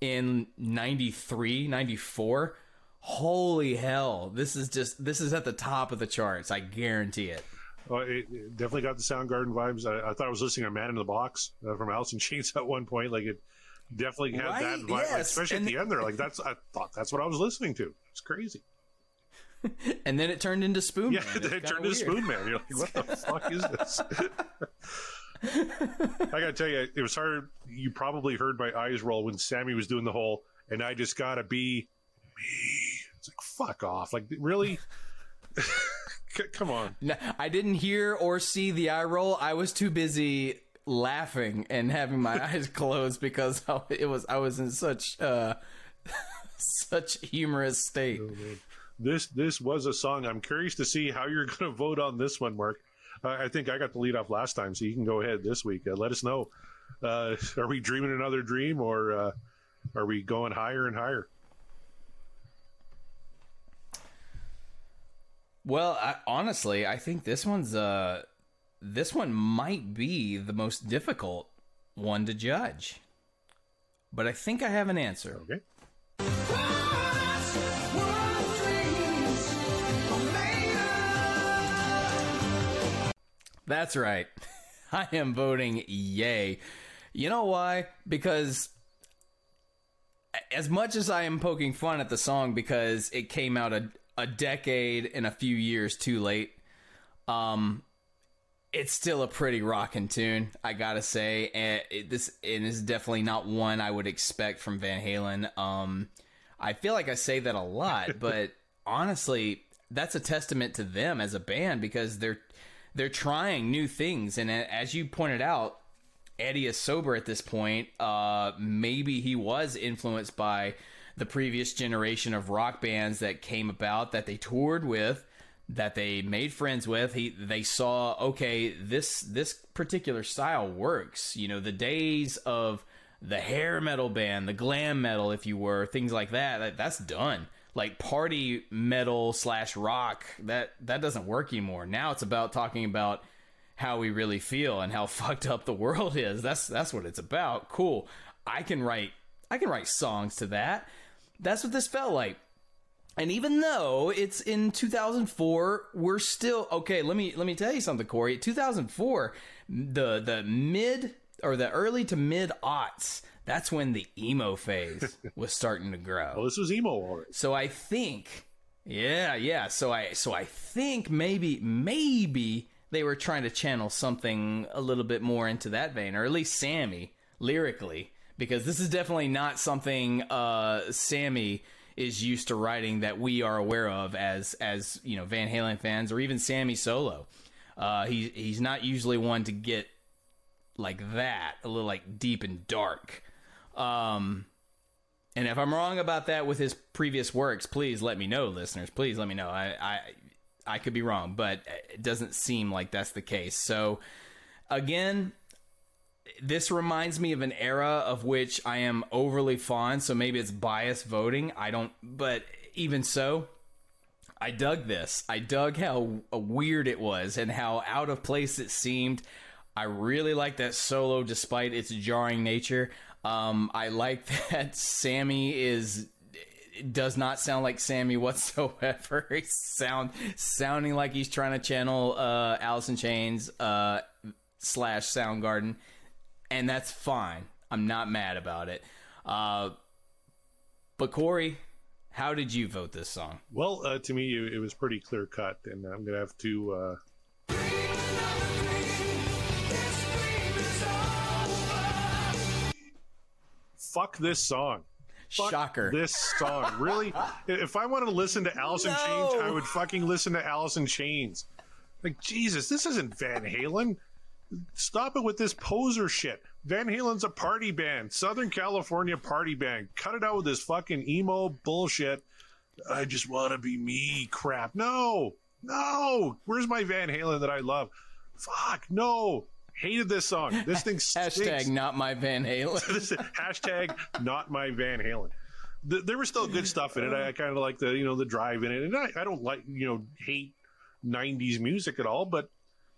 in 93, 94, holy hell, this is just this is at the top of the charts. I guarantee it. Well, it, it definitely got the Soundgarden vibes. I, I thought I was listening to "Man in the Box" uh, from Alice in Chains at one point. Like it definitely had Right? that vibe, like, especially and at the end there. Like that's I thought that's what I was listening to. It's crazy. And then it turned into Spoon Yeah, Man. It's it turned into weird. Spoonman. You're like, what the fuck is this? I gotta tell you, it was hard. You probably heard my eyes roll when Sammy was doing the whole, and I just gotta be me. It's like fuck off. Like really? C- Come on. No, I didn't hear or see the eye roll. I was too busy laughing and having my eyes closed because I, it was I was in such uh such humorous state. This this was a song. I'm curious to see how you're going to vote on this one, Mark. Uh, I think I got the lead off last time, so you can go ahead this week. Uh, let us know. Uh, are we dreaming another dream, or uh, are we going higher and higher? Well, I, honestly, I think this one's uh this one might be the most difficult one to judge. But I think I have an answer. Okay. That's right. I am voting yay. You know why? Because as much as I am poking fun at the song because it came out a, a decade and a few years too late, um, it's still a pretty rocking tune, I gotta say. And it, this it is definitely not one I would expect from Van Halen. Um, I feel like I say that a lot, but honestly, that's a testament to them as a band because they're they're trying new things, and as you pointed out, Eddie is sober at this point. Uh, maybe he was influenced by the previous generation of rock bands that came about that they toured with, that they made friends with. He they saw okay, this this particular style works. You know, the days of the hair metal band, the glam metal, if you were, things like that. that that's done. Like party metal slash rock, that that doesn't work anymore. Now it's about talking about how we really feel and how fucked up the world is. That's that's what it's about. Cool. I can write I can write songs to that. That's what this felt like. And even though it's in 2004, we're still okay. Let me let me tell you something, Corey. 2004, the the mid or the early to mid aughts. That's when the emo phase was starting to grow. Well, this was emo already. So I think, yeah, yeah. So I, so I think maybe, maybe they were trying to channel something a little bit more into that vein, or at least Sammy lyrically, because this is definitely not something uh, Sammy is used to writing that we are aware of as, as you know, Van Halen fans, or even Sammy solo. Uh, he, he's not usually one to get like that, a little like deep and dark. Um, and if I'm wrong about that with his previous works, please let me know, listeners. Please let me know. I I I could be wrong, but it doesn't seem like that's the case. So again, this reminds me of an era of which I am overly fond, so maybe it's biased voting. I don't but even so, I dug this. I dug how weird it was and how out of place it seemed. I really like that solo despite its jarring nature. Um, I like that Sammy is does not sound like Sammy whatsoever. He sound sounding like he's trying to channel uh, in Chains uh, slash Soundgarden, and that's fine. I'm not mad about it. Uh, but Corey, how did you vote this song? Well, uh, to me, it, it was pretty clear cut, and I'm gonna have to. Uh, fuck this song. Fuck Shocker. This song, really? if I wanted to listen to Alice in Chains, I would fucking listen to Alice in Chains. Like Jesus, this isn't Van Halen. Stop it with this poser shit. Van Halen's a party band, Southern California party band. Cut it out with this fucking emo bullshit. I just want to be me crap. No, no. Where's my Van Halen that I love? Fuck, no. Hated this song. This thing stinks. Hashtag not my Van Halen. Hashtag not my Van Halen. There was still good stuff in it. I, kind of like the you know the drive in it, and I, I don't like you know hate '90s music at all. But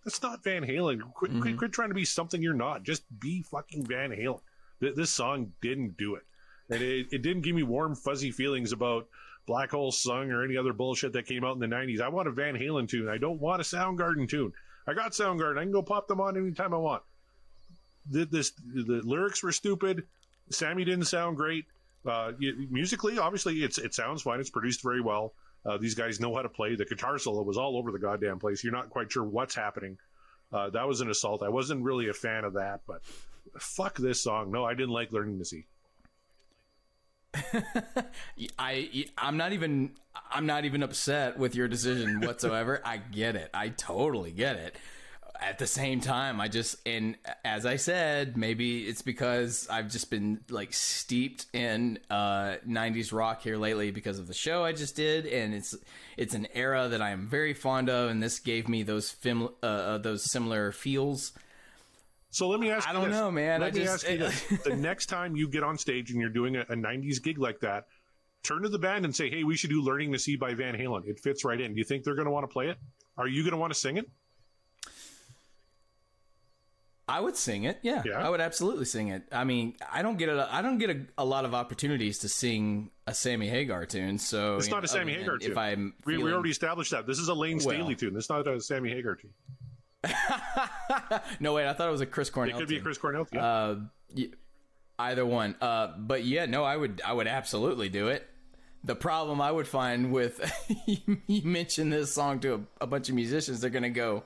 that's not Van Halen. Quit, quit, quit trying to be something you're not. Just be fucking Van Halen. Th- This song didn't do it. and it, it didn't give me warm, fuzzy feelings about Black Hole Sun or any other bullshit that came out in the '90s. I want a Van Halen tune. I don't want a Soundgarden tune. I got Soundgarden. I can go pop them on anytime I want. The, this the lyrics were stupid. Sammy didn't sound great. Uh, musically, obviously, it's it sounds fine. It's produced very well. Uh, these guys know how to play. The guitar solo was all over the goddamn place. You're not quite sure what's happening. Uh, that was an assault. I wasn't really a fan of that, but fuck this song. No, I didn't like learning to see. I I'm not even I'm not even upset with your decision whatsoever. I get it. I totally get it. At the same time, I just and as I said, maybe it's because I've just been like steeped in uh 90s rock here lately because of the show I just did and it's it's an era that I am very fond of and this gave me those fim, uh, uh, those similar feels. So let me ask I you don't this. know, man. Let I me just- ask you this. the next time you get on stage and you're doing a, a 90s gig like that, turn to the band and say, hey, we should do Learning to See by Van Halen. It fits right in. Do you think they're going to want to play it? Are you going to want to sing it? I would sing it. Yeah, Yeah? I would absolutely sing it. I mean, I don't get a, I don't get a, a lot of opportunities to sing a Sammy Hagar tune. So It's not know, a Sammy Hagar tune. If I'm We, we already established that. This is a Layne Well- Staley tune. It's not a Sammy Hagar tune. no wait, I thought it was a Chris Cornell. It could be a. Chris Cornell tune. Uh, y- either one. Uh, but yeah, no, I would I would absolutely do it. The problem I would find with you, you mention this song to a, a bunch of musicians, they're gonna go,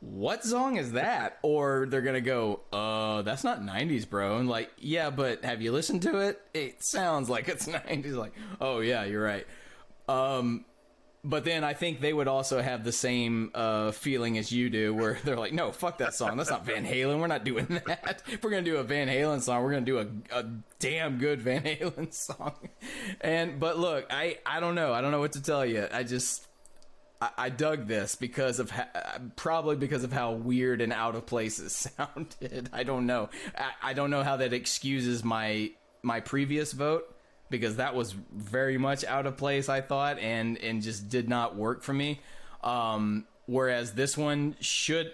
"What song is that?" Or they're gonna go, "Uh, that's not '90s, bro." And like, yeah, but have you listened to it? It sounds like it's '90s. Like, oh yeah, you're right. Um, but then I think they would also have the same uh, feeling as you do, where they're like, "No, fuck that song. That's not Van Halen. We're not doing that. If we're gonna do a Van Halen song, we're gonna do a, a damn good Van Halen song." And but look, I I don't know. I don't know what to tell you. I just I, I dug this because of ha- probably because of how weird and out of place it sounded. I don't know. I, I don't know how that excuses my my previous vote because that was very much out of place. I thought and and just did not work for me. Um, whereas this one should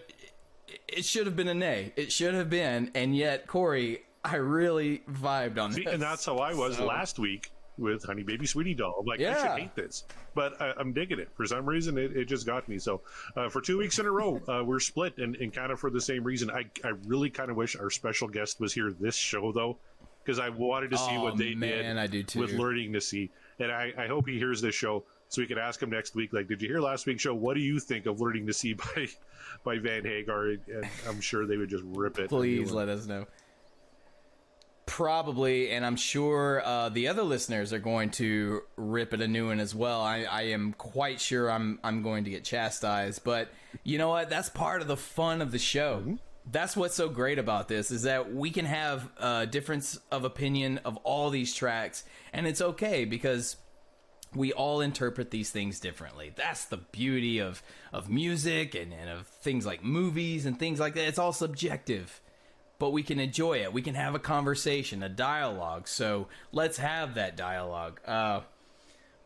it should have been a nay. It should have been, and yet Corey, I really vibed on See, this. and that's how I was So- last week with Honey Baby Sweetie Doll. I'm like, I should hate this, but I, I'm digging it. For some reason, it, it just got me. So uh, for two weeks in a row, uh, we're split, and, and kind of for the same reason. I, I really kind of wish our special guest was here this show though, because I wanted to see Oh, what they man, did I do too. with learning to see, and I, I hope he hears this show. So we could ask him next week, like, did you hear last week's show? What do you think of learning to see by by Van Hagar? And I'm sure they would just rip it. please let us know. Probably, and I'm sure uh, the other listeners are going to rip it a new one as well. I, I am quite sure I'm I'm going to get chastised, but you know what? That's part of the fun of the show. Mm-hmm. That's what's so great about this is that we can have a difference of opinion of all these tracks, and it's okay because we all interpret these things differently. That's the beauty of of music and, and of things like movies and things like that. It's all subjective. But we can enjoy it. We can have a conversation, a dialogue. So let's have that dialogue. Uh,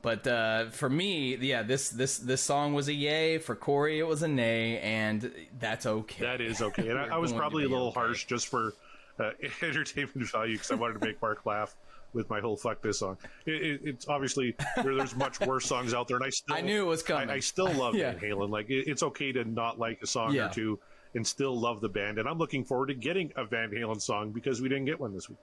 but uh, for me, yeah, this this this song was a yay. For Corey, it was a nay, and that's okay. That is okay. And I, I was probably a little okay. harsh just for uh, entertainment value because I wanted to make Mark laugh with my whole "fuck this" song. It, it, it's obviously there, there's much worse songs out there, and I still I knew it was coming. I, I still love Yeah. Van Halen. Like it, it's okay to not like a song Yeah. or two and still love the band. And I'm looking forward to getting a Van Halen song because we didn't get one this week.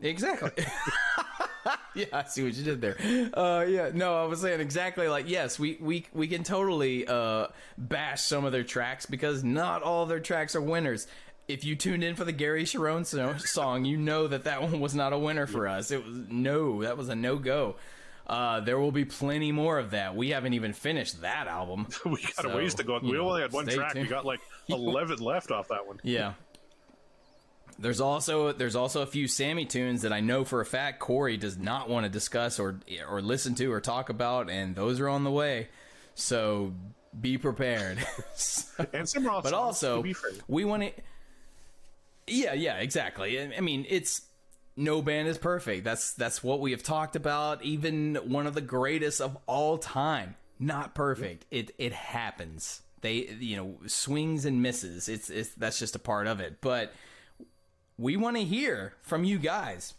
Exactly. yeah, I see what you did there. Uh, yeah, no, I was saying exactly like yes, we we we can totally uh, bash some of their tracks because not all their tracks are winners. If you tuned in for the Gary Cherone so- song, you know that that one was not a winner for us. It was no, that was a no go. Uh, there will be plenty more of that. We haven't even finished that album. we got a So, ways to go. We know, only had one track. We got like 11 left off that one. Yeah. There's also there's also a few Sammy tunes that I know for a fact Corey does not want to discuss or or listen to or talk about, and those are on the way. So be prepared. And some but also to be fair. we want to. Yeah, yeah, exactly. I mean, it's no band is perfect. That's that's what we have talked about. Even one of the greatest of all time, not perfect. It it happens. They you know swings and misses. It's it's that's just a part of it. But we want to hear from you guys.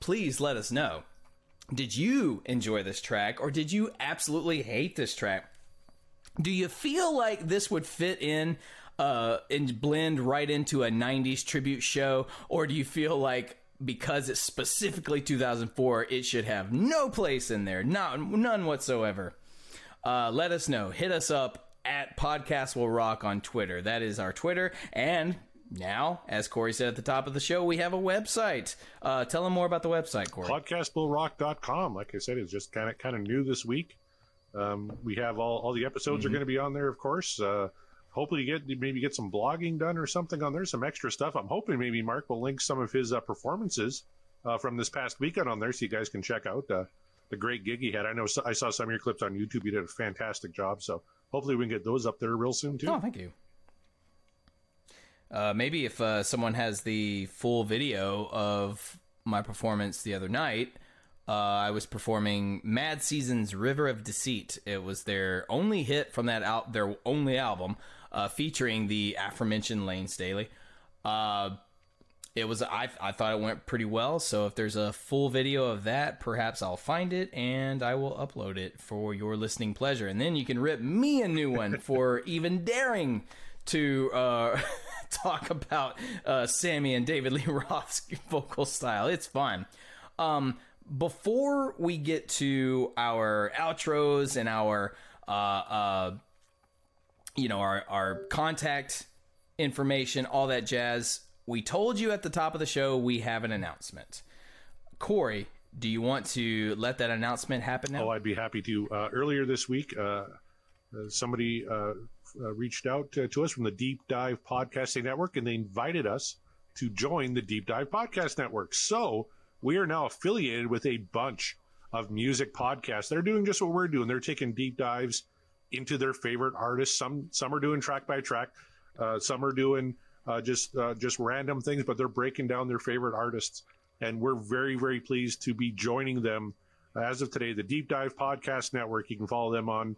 Please let us know. Did you enjoy this track or did you absolutely hate this track? Do you feel like this would fit in uh, and blend right into a 90s tribute show? Or do you feel like because it's specifically 2004, it should have no place in there? Not, none whatsoever. Uh, let us know. Hit us up at Podcast Will Rock on Twitter. That is our Twitter. And now, as Corey said at the top of the show, we have a website. Uh, tell them more about the website, Corey. podcastwillrock.com like i said it's just kind of kind of new this week um, we have all, all the episodes are going to be on there of course uh, hopefully get maybe get some blogging done or something on there some extra stuff. I'm hoping maybe mark will link some of his uh, performances uh, from this past weekend on there so you guys can check out uh, the great gig he had. I know so, i saw some of your clips on youtube. You did a fantastic job. So hopefully we can get those up there real soon too. Oh, thank you. Uh, maybe if uh, someone has the full video of my performance the other night, uh, I was performing Mad Season's "River of Deceit." It was their only hit from that out, their only album, uh, featuring the aforementioned Layne Staley. Uh, it was I, I thought it went pretty well. So if there's a full video of that, perhaps I'll find it and I will upload it for your listening pleasure. And then you can rip me a new one for even daring to uh, talk about uh, Sammy and David Lee Roth's vocal style. It's fun. Um, before we get to our outros and our uh, uh, you know our our contact information, all that jazz. We told you at the top of the show we have an announcement. Corey, do you want to let that announcement happen now? Oh, I'd be happy to. Uh, earlier this week, uh, uh, somebody uh, uh, reached out to, to us from the Deep Dive Podcasting Network, and they invited us to join the Deep Dive Podcast Network. So we are now affiliated with a bunch of music podcasts. They're doing just what we're doing. They're taking deep dives into their favorite artists. Some some are doing track by track. Uh, some are doing uh, just uh, just random things, but they're breaking down their favorite artists. And we're very very pleased to be joining them as of today. The Deep Dive Podcast Network. You can follow them on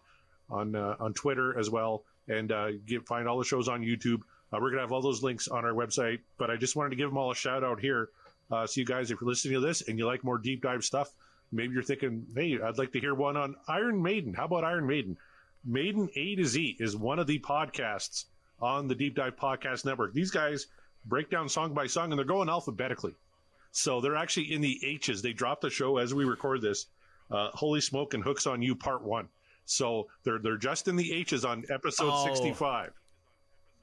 on uh, on Twitter as well, and uh, get, find all the shows on YouTube. Uh, we're gonna have all those links on our website. But I just wanted to give them all a shout out here. So you guys, if you're listening to this and you like more deep dive stuff, maybe you're thinking, hey, I'd like to hear one on Iron Maiden. How about Iron Maiden? Maiden A to Z is one of the podcasts on the Deep Dive Podcast Network. These guys break down song by song and they're going alphabetically. So they're actually in the H's. They dropped the show as we record this. Uh, Holy Smoke and Hooks on You Part One. So they're they're just in the H's on episode Oh. 65.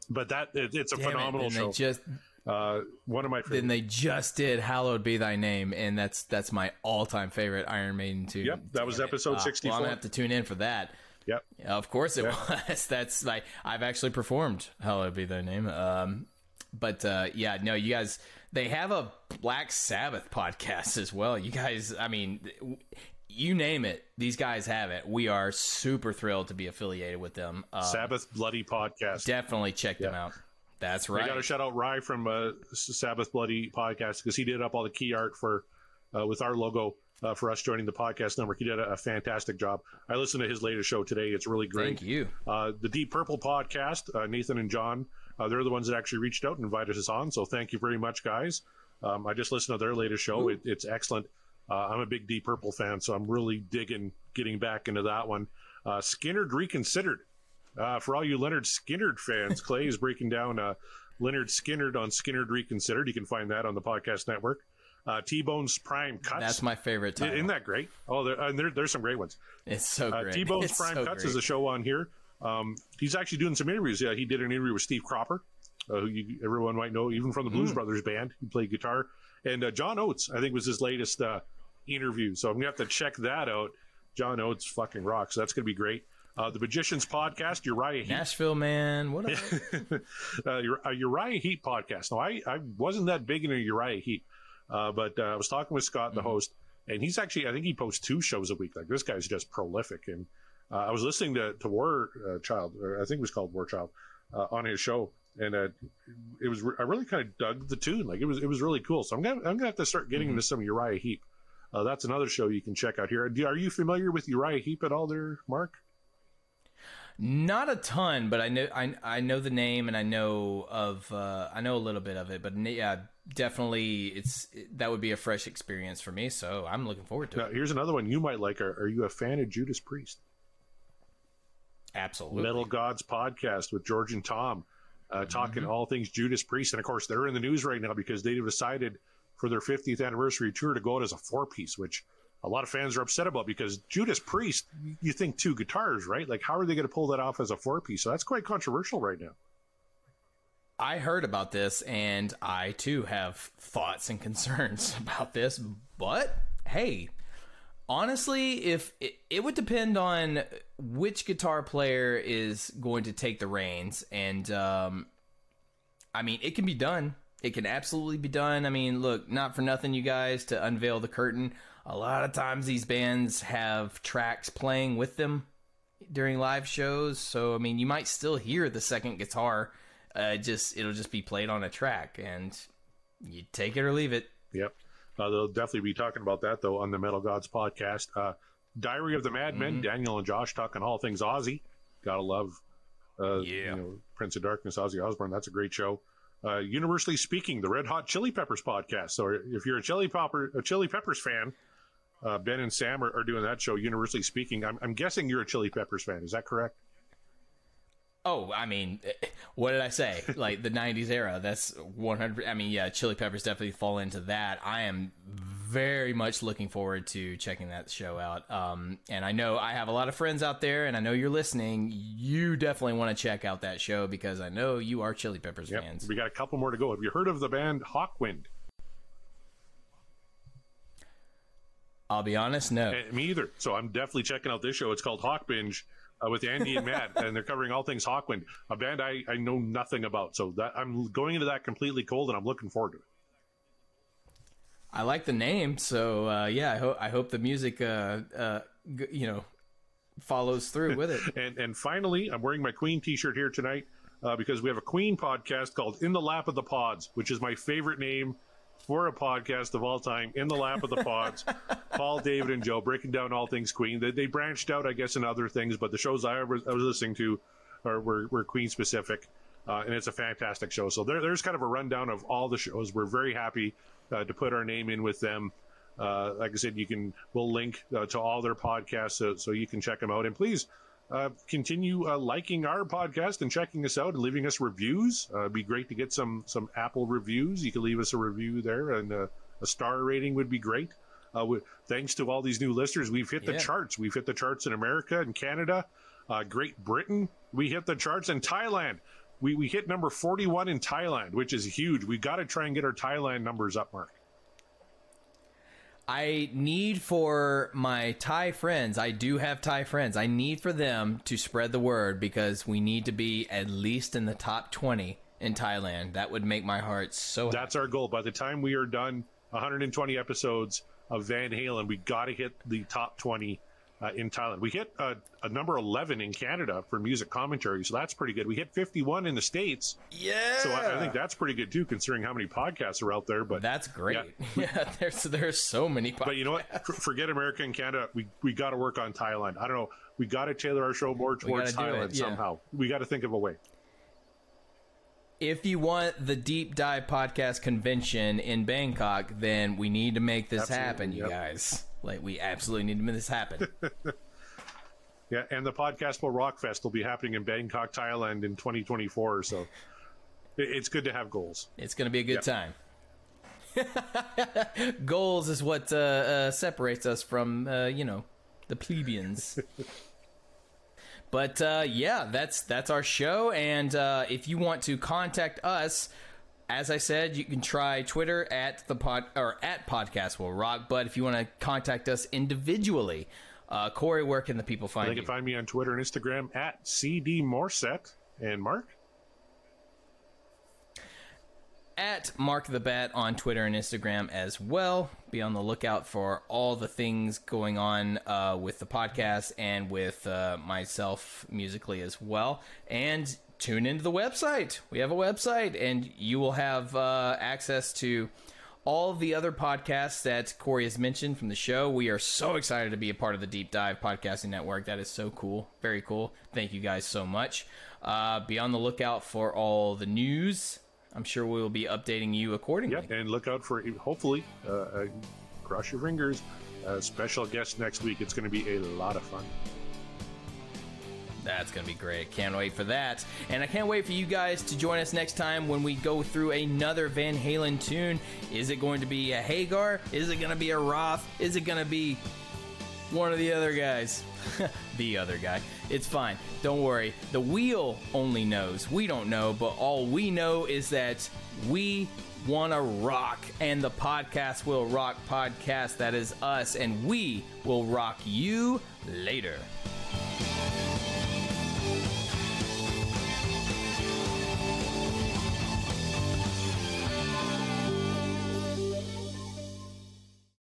But that it, it's a Damn phenomenal and show. Just uh, one of my favorites. then they just did "Hallowed Be Thy Name," and that's that's my all-time favorite Iron Maiden too. Yep, that was Damn it. episode Ah, 64. Well, I'm gonna have to tune in for that. Yep. Yeah, of course it was. That's like I've actually performed "Hallowed Be Thy Name." Um, but uh, yeah, no, you guys, they have a Black Sabbath podcast as well. You guys, I mean, you name it, these guys have it. We are super thrilled to be affiliated with them. Uh, Sabbath Bloody Podcast. definitely check them out. That's right. I got to shout out Rye from uh, Sabbath Bloody Podcast because he did up all the key art for uh, with our logo uh, for us joining the podcast network. He did a, a fantastic job. I listened to his latest show today. It's really great. Thank you. Uh, the Deep Purple podcast, uh, Nathan and John, uh, they're the ones that actually reached out and invited us on. So thank you very much, guys. Um, I just listened to their latest show. It, it's excellent. Uh, I'm a big Deep Purple fan, so I'm really digging getting back into that one. Uh, Skynyrd Reconsidered. Uh, for all you Lynyrd Skynyrd fans, Clay is breaking down uh, Lynyrd Skynyrd on Skynyrd Reconsidered. You can find that on the podcast network. Uh, T Bone's Prime Cuts. That's my favorite title. Isn't that great? Oh, there, and there, there's some great ones. it's so Uh, great. T Bone's It's Prime so Cuts great. is a show on here. Um, he's actually doing some interviews. Yeah, he did an interview with Steve Cropper, uh, who you, everyone might know, even from the. Blues Brothers band. He played guitar. And uh, John Oates, I think, was his latest uh, interview. So I'm going to have to check that out. John Oates fucking rocks. So that's going to be great. Uh, the Magicians Podcast, Uriah Heep. Nashville man. What? A, uh, uh, Uriah Heep podcast. Now, I, I wasn't that big into Uriah Heep, uh, but uh, I was talking with Scott, the host, and he's actually, I think he posts two shows a week. Like, this guy's just prolific. And uh, I was listening to, to War uh, Child, or I think it was called War Child, uh, on his show. And uh, it was, re- I really kind of dug the tune. Like, it was, it was really cool. So I'm going to, I'm going to have to start getting into some Uriah Heep. Uh, that's another show you can check out here. Are you familiar with Uriah Heep at all there, Mark? Not a ton, but I know I, I know the name and I know of uh, I know a little bit of it. But yeah, definitely it's that would be a fresh experience for me. So I'm looking forward to Now, it. here's another one you might like. Are, are you a fan of Judas Priest? Absolutely. Metal Gods podcast with George and Tom, uh, talking Mm-hmm. all things Judas Priest. And of course, they're in the news right now because they decided for their 50th anniversary tour to go out as a four piece, which a lot of fans are upset about because Judas Priest, you think two guitars, right? Like, how are they going to pull that off as a four piece? So that's quite controversial right now. I heard about this and I too have thoughts and concerns about this, but hey, honestly, if it, it would depend on which guitar player is going to take the reins and um I mean, it can be done. It can absolutely be done. I mean, look, not for nothing you guys to unveil the curtain. A lot of times these bands have tracks playing with them during live shows, so I mean, you might still hear the second guitar uh, just it'll just be played on a track, and you take it or leave it. Yep. Uh, they'll definitely be talking about that, though, on the Metal Gods podcast. Uh, Diary of the Madmen, Mm-hmm. Daniel and Josh talking all things Ozzy. Gotta love, uh, Yeah. you know, Prince of Darkness, Ozzy Osbourne. That's a great show. Uh, universally speaking, the Red Hot Chili Peppers podcast. So if you're a Chili Pepper, a Chili Peppers fan, uh, Ben and Sam are, are doing that show. Universally speaking, I'm, I'm guessing you're a Chili Peppers fan. Is that correct? Oh, I mean, what did I say? Like the '90s era. That's 100. I mean, yeah, Chili Peppers definitely fall into that. I am very much looking forward to checking that show out. Um, and I know I have a lot of friends out there, and I know you're listening. You definitely want to check out that show because I know you are Chili Peppers Yep. fans. We got a couple more to go. Have you heard of the band Hawkwind? I'll be honest, no. Eh, me either. So I'm definitely checking out this show. It's called Hawk Binge uh, with Andy and Matt, and they're covering all things Hawkwind, a band I, I know nothing about. So that I'm going into that completely cold, and I'm looking forward to it. I like the name, so uh, yeah, I hope I hope the music, uh, uh, g- you know, follows through with it. And and finally, I'm wearing my Queen T-shirt here tonight uh, because we have a Queen podcast called In the Lap of the Pods, which is my favorite name for a podcast of all time. In the Lap of the Pods, Paul, David, and Joe breaking down all things Queen. They, they branched out, I guess, in other things, but the shows I was, I was listening to are, were, were Queen specific. Uh, and it's a fantastic show. So there, there's kind of a rundown of all the shows. We're very happy uh, to put our name in with them. Uh, like I said, you can we'll link uh, to all their podcasts so, so you can check them out. And please uh, continue uh, liking our podcast and checking us out and leaving us reviews. Uh, it'd be great to get some some Apple reviews. You can leave us a review there, and uh, a star rating would be great. Uh, we, thanks to all these new listeners, we've hit the charts. We've hit the charts in America and Canada, uh, Great Britain. We hit the charts in Thailand. We, we hit number 41 in Thailand, which is huge. We've got to try and get our Thailand numbers up, Mark. I need for my Thai friends, I do have Thai friends, I need for them to spread the word because we need to be at least in the top 20 in Thailand. That would make my heart so. That's our goal. By the time we are done 120 episodes of Van Halen, we got to hit the top 20 uh, in Thailand. We hit uh, a number 11 in Canada for music commentary, so that's pretty good. We hit 51 in the States, Yeah. so I, I think that's pretty good too, considering how many podcasts are out there. But That's great. Yeah. Yeah, there's there's so many. But you know what? For- Forget America and Canada. We we got to work on Thailand. I don't know. We got to tailor our show more towards Thailand yeah. somehow. We got to think of a way. If you want the deep dive podcast convention in Bangkok, then we need to make this Absolutely, happen, you yep. guys. Like we absolutely need to make this happen. Yeah, and the Podcastable Rock Fest will be happening in Bangkok, Thailand in 2024. So it's good to have goals. It's going to be a good time. Goals is what uh, uh, separates us from, uh, you know, the plebeians. but uh, yeah, that's that's our show. And uh, if you want to contact us, as I said, you can try Twitter at the pod or at Podcast Will Rock. But if you want to contact us individually, uh, Corey, where can the people find They you? can find me on Twitter and Instagram at CD Morset. And Mark? At Mark the Bat on Twitter and Instagram as well. Be on the lookout for all the things going on uh, with the podcast and with uh, myself musically as well. And tune into the website. We have a website, and you will have uh, access to all the other podcasts that Corey has mentioned from the show. We are so excited to be a part of the Deep Dive Podcasting Network. That is so cool. Very cool. Thank you guys so much. Uh, be on the lookout for all the news. I'm sure we will be updating you accordingly. Yep, and look out for hopefully, uh, uh, cross your fingers, a special guest next week. It's going to be a lot of fun. That's going to be great. Can't wait for that. And I can't wait for you guys to join us next time when we go through another Van Halen tune. Is it going to be a Hagar? Is it going to be a Roth? Is it going to be one of the other guys? the other guy. It's fine. Don't worry. The wheel only knows. We don't know, but all we know is that we want to rock and the podcast will rock podcast that is us and we will rock you later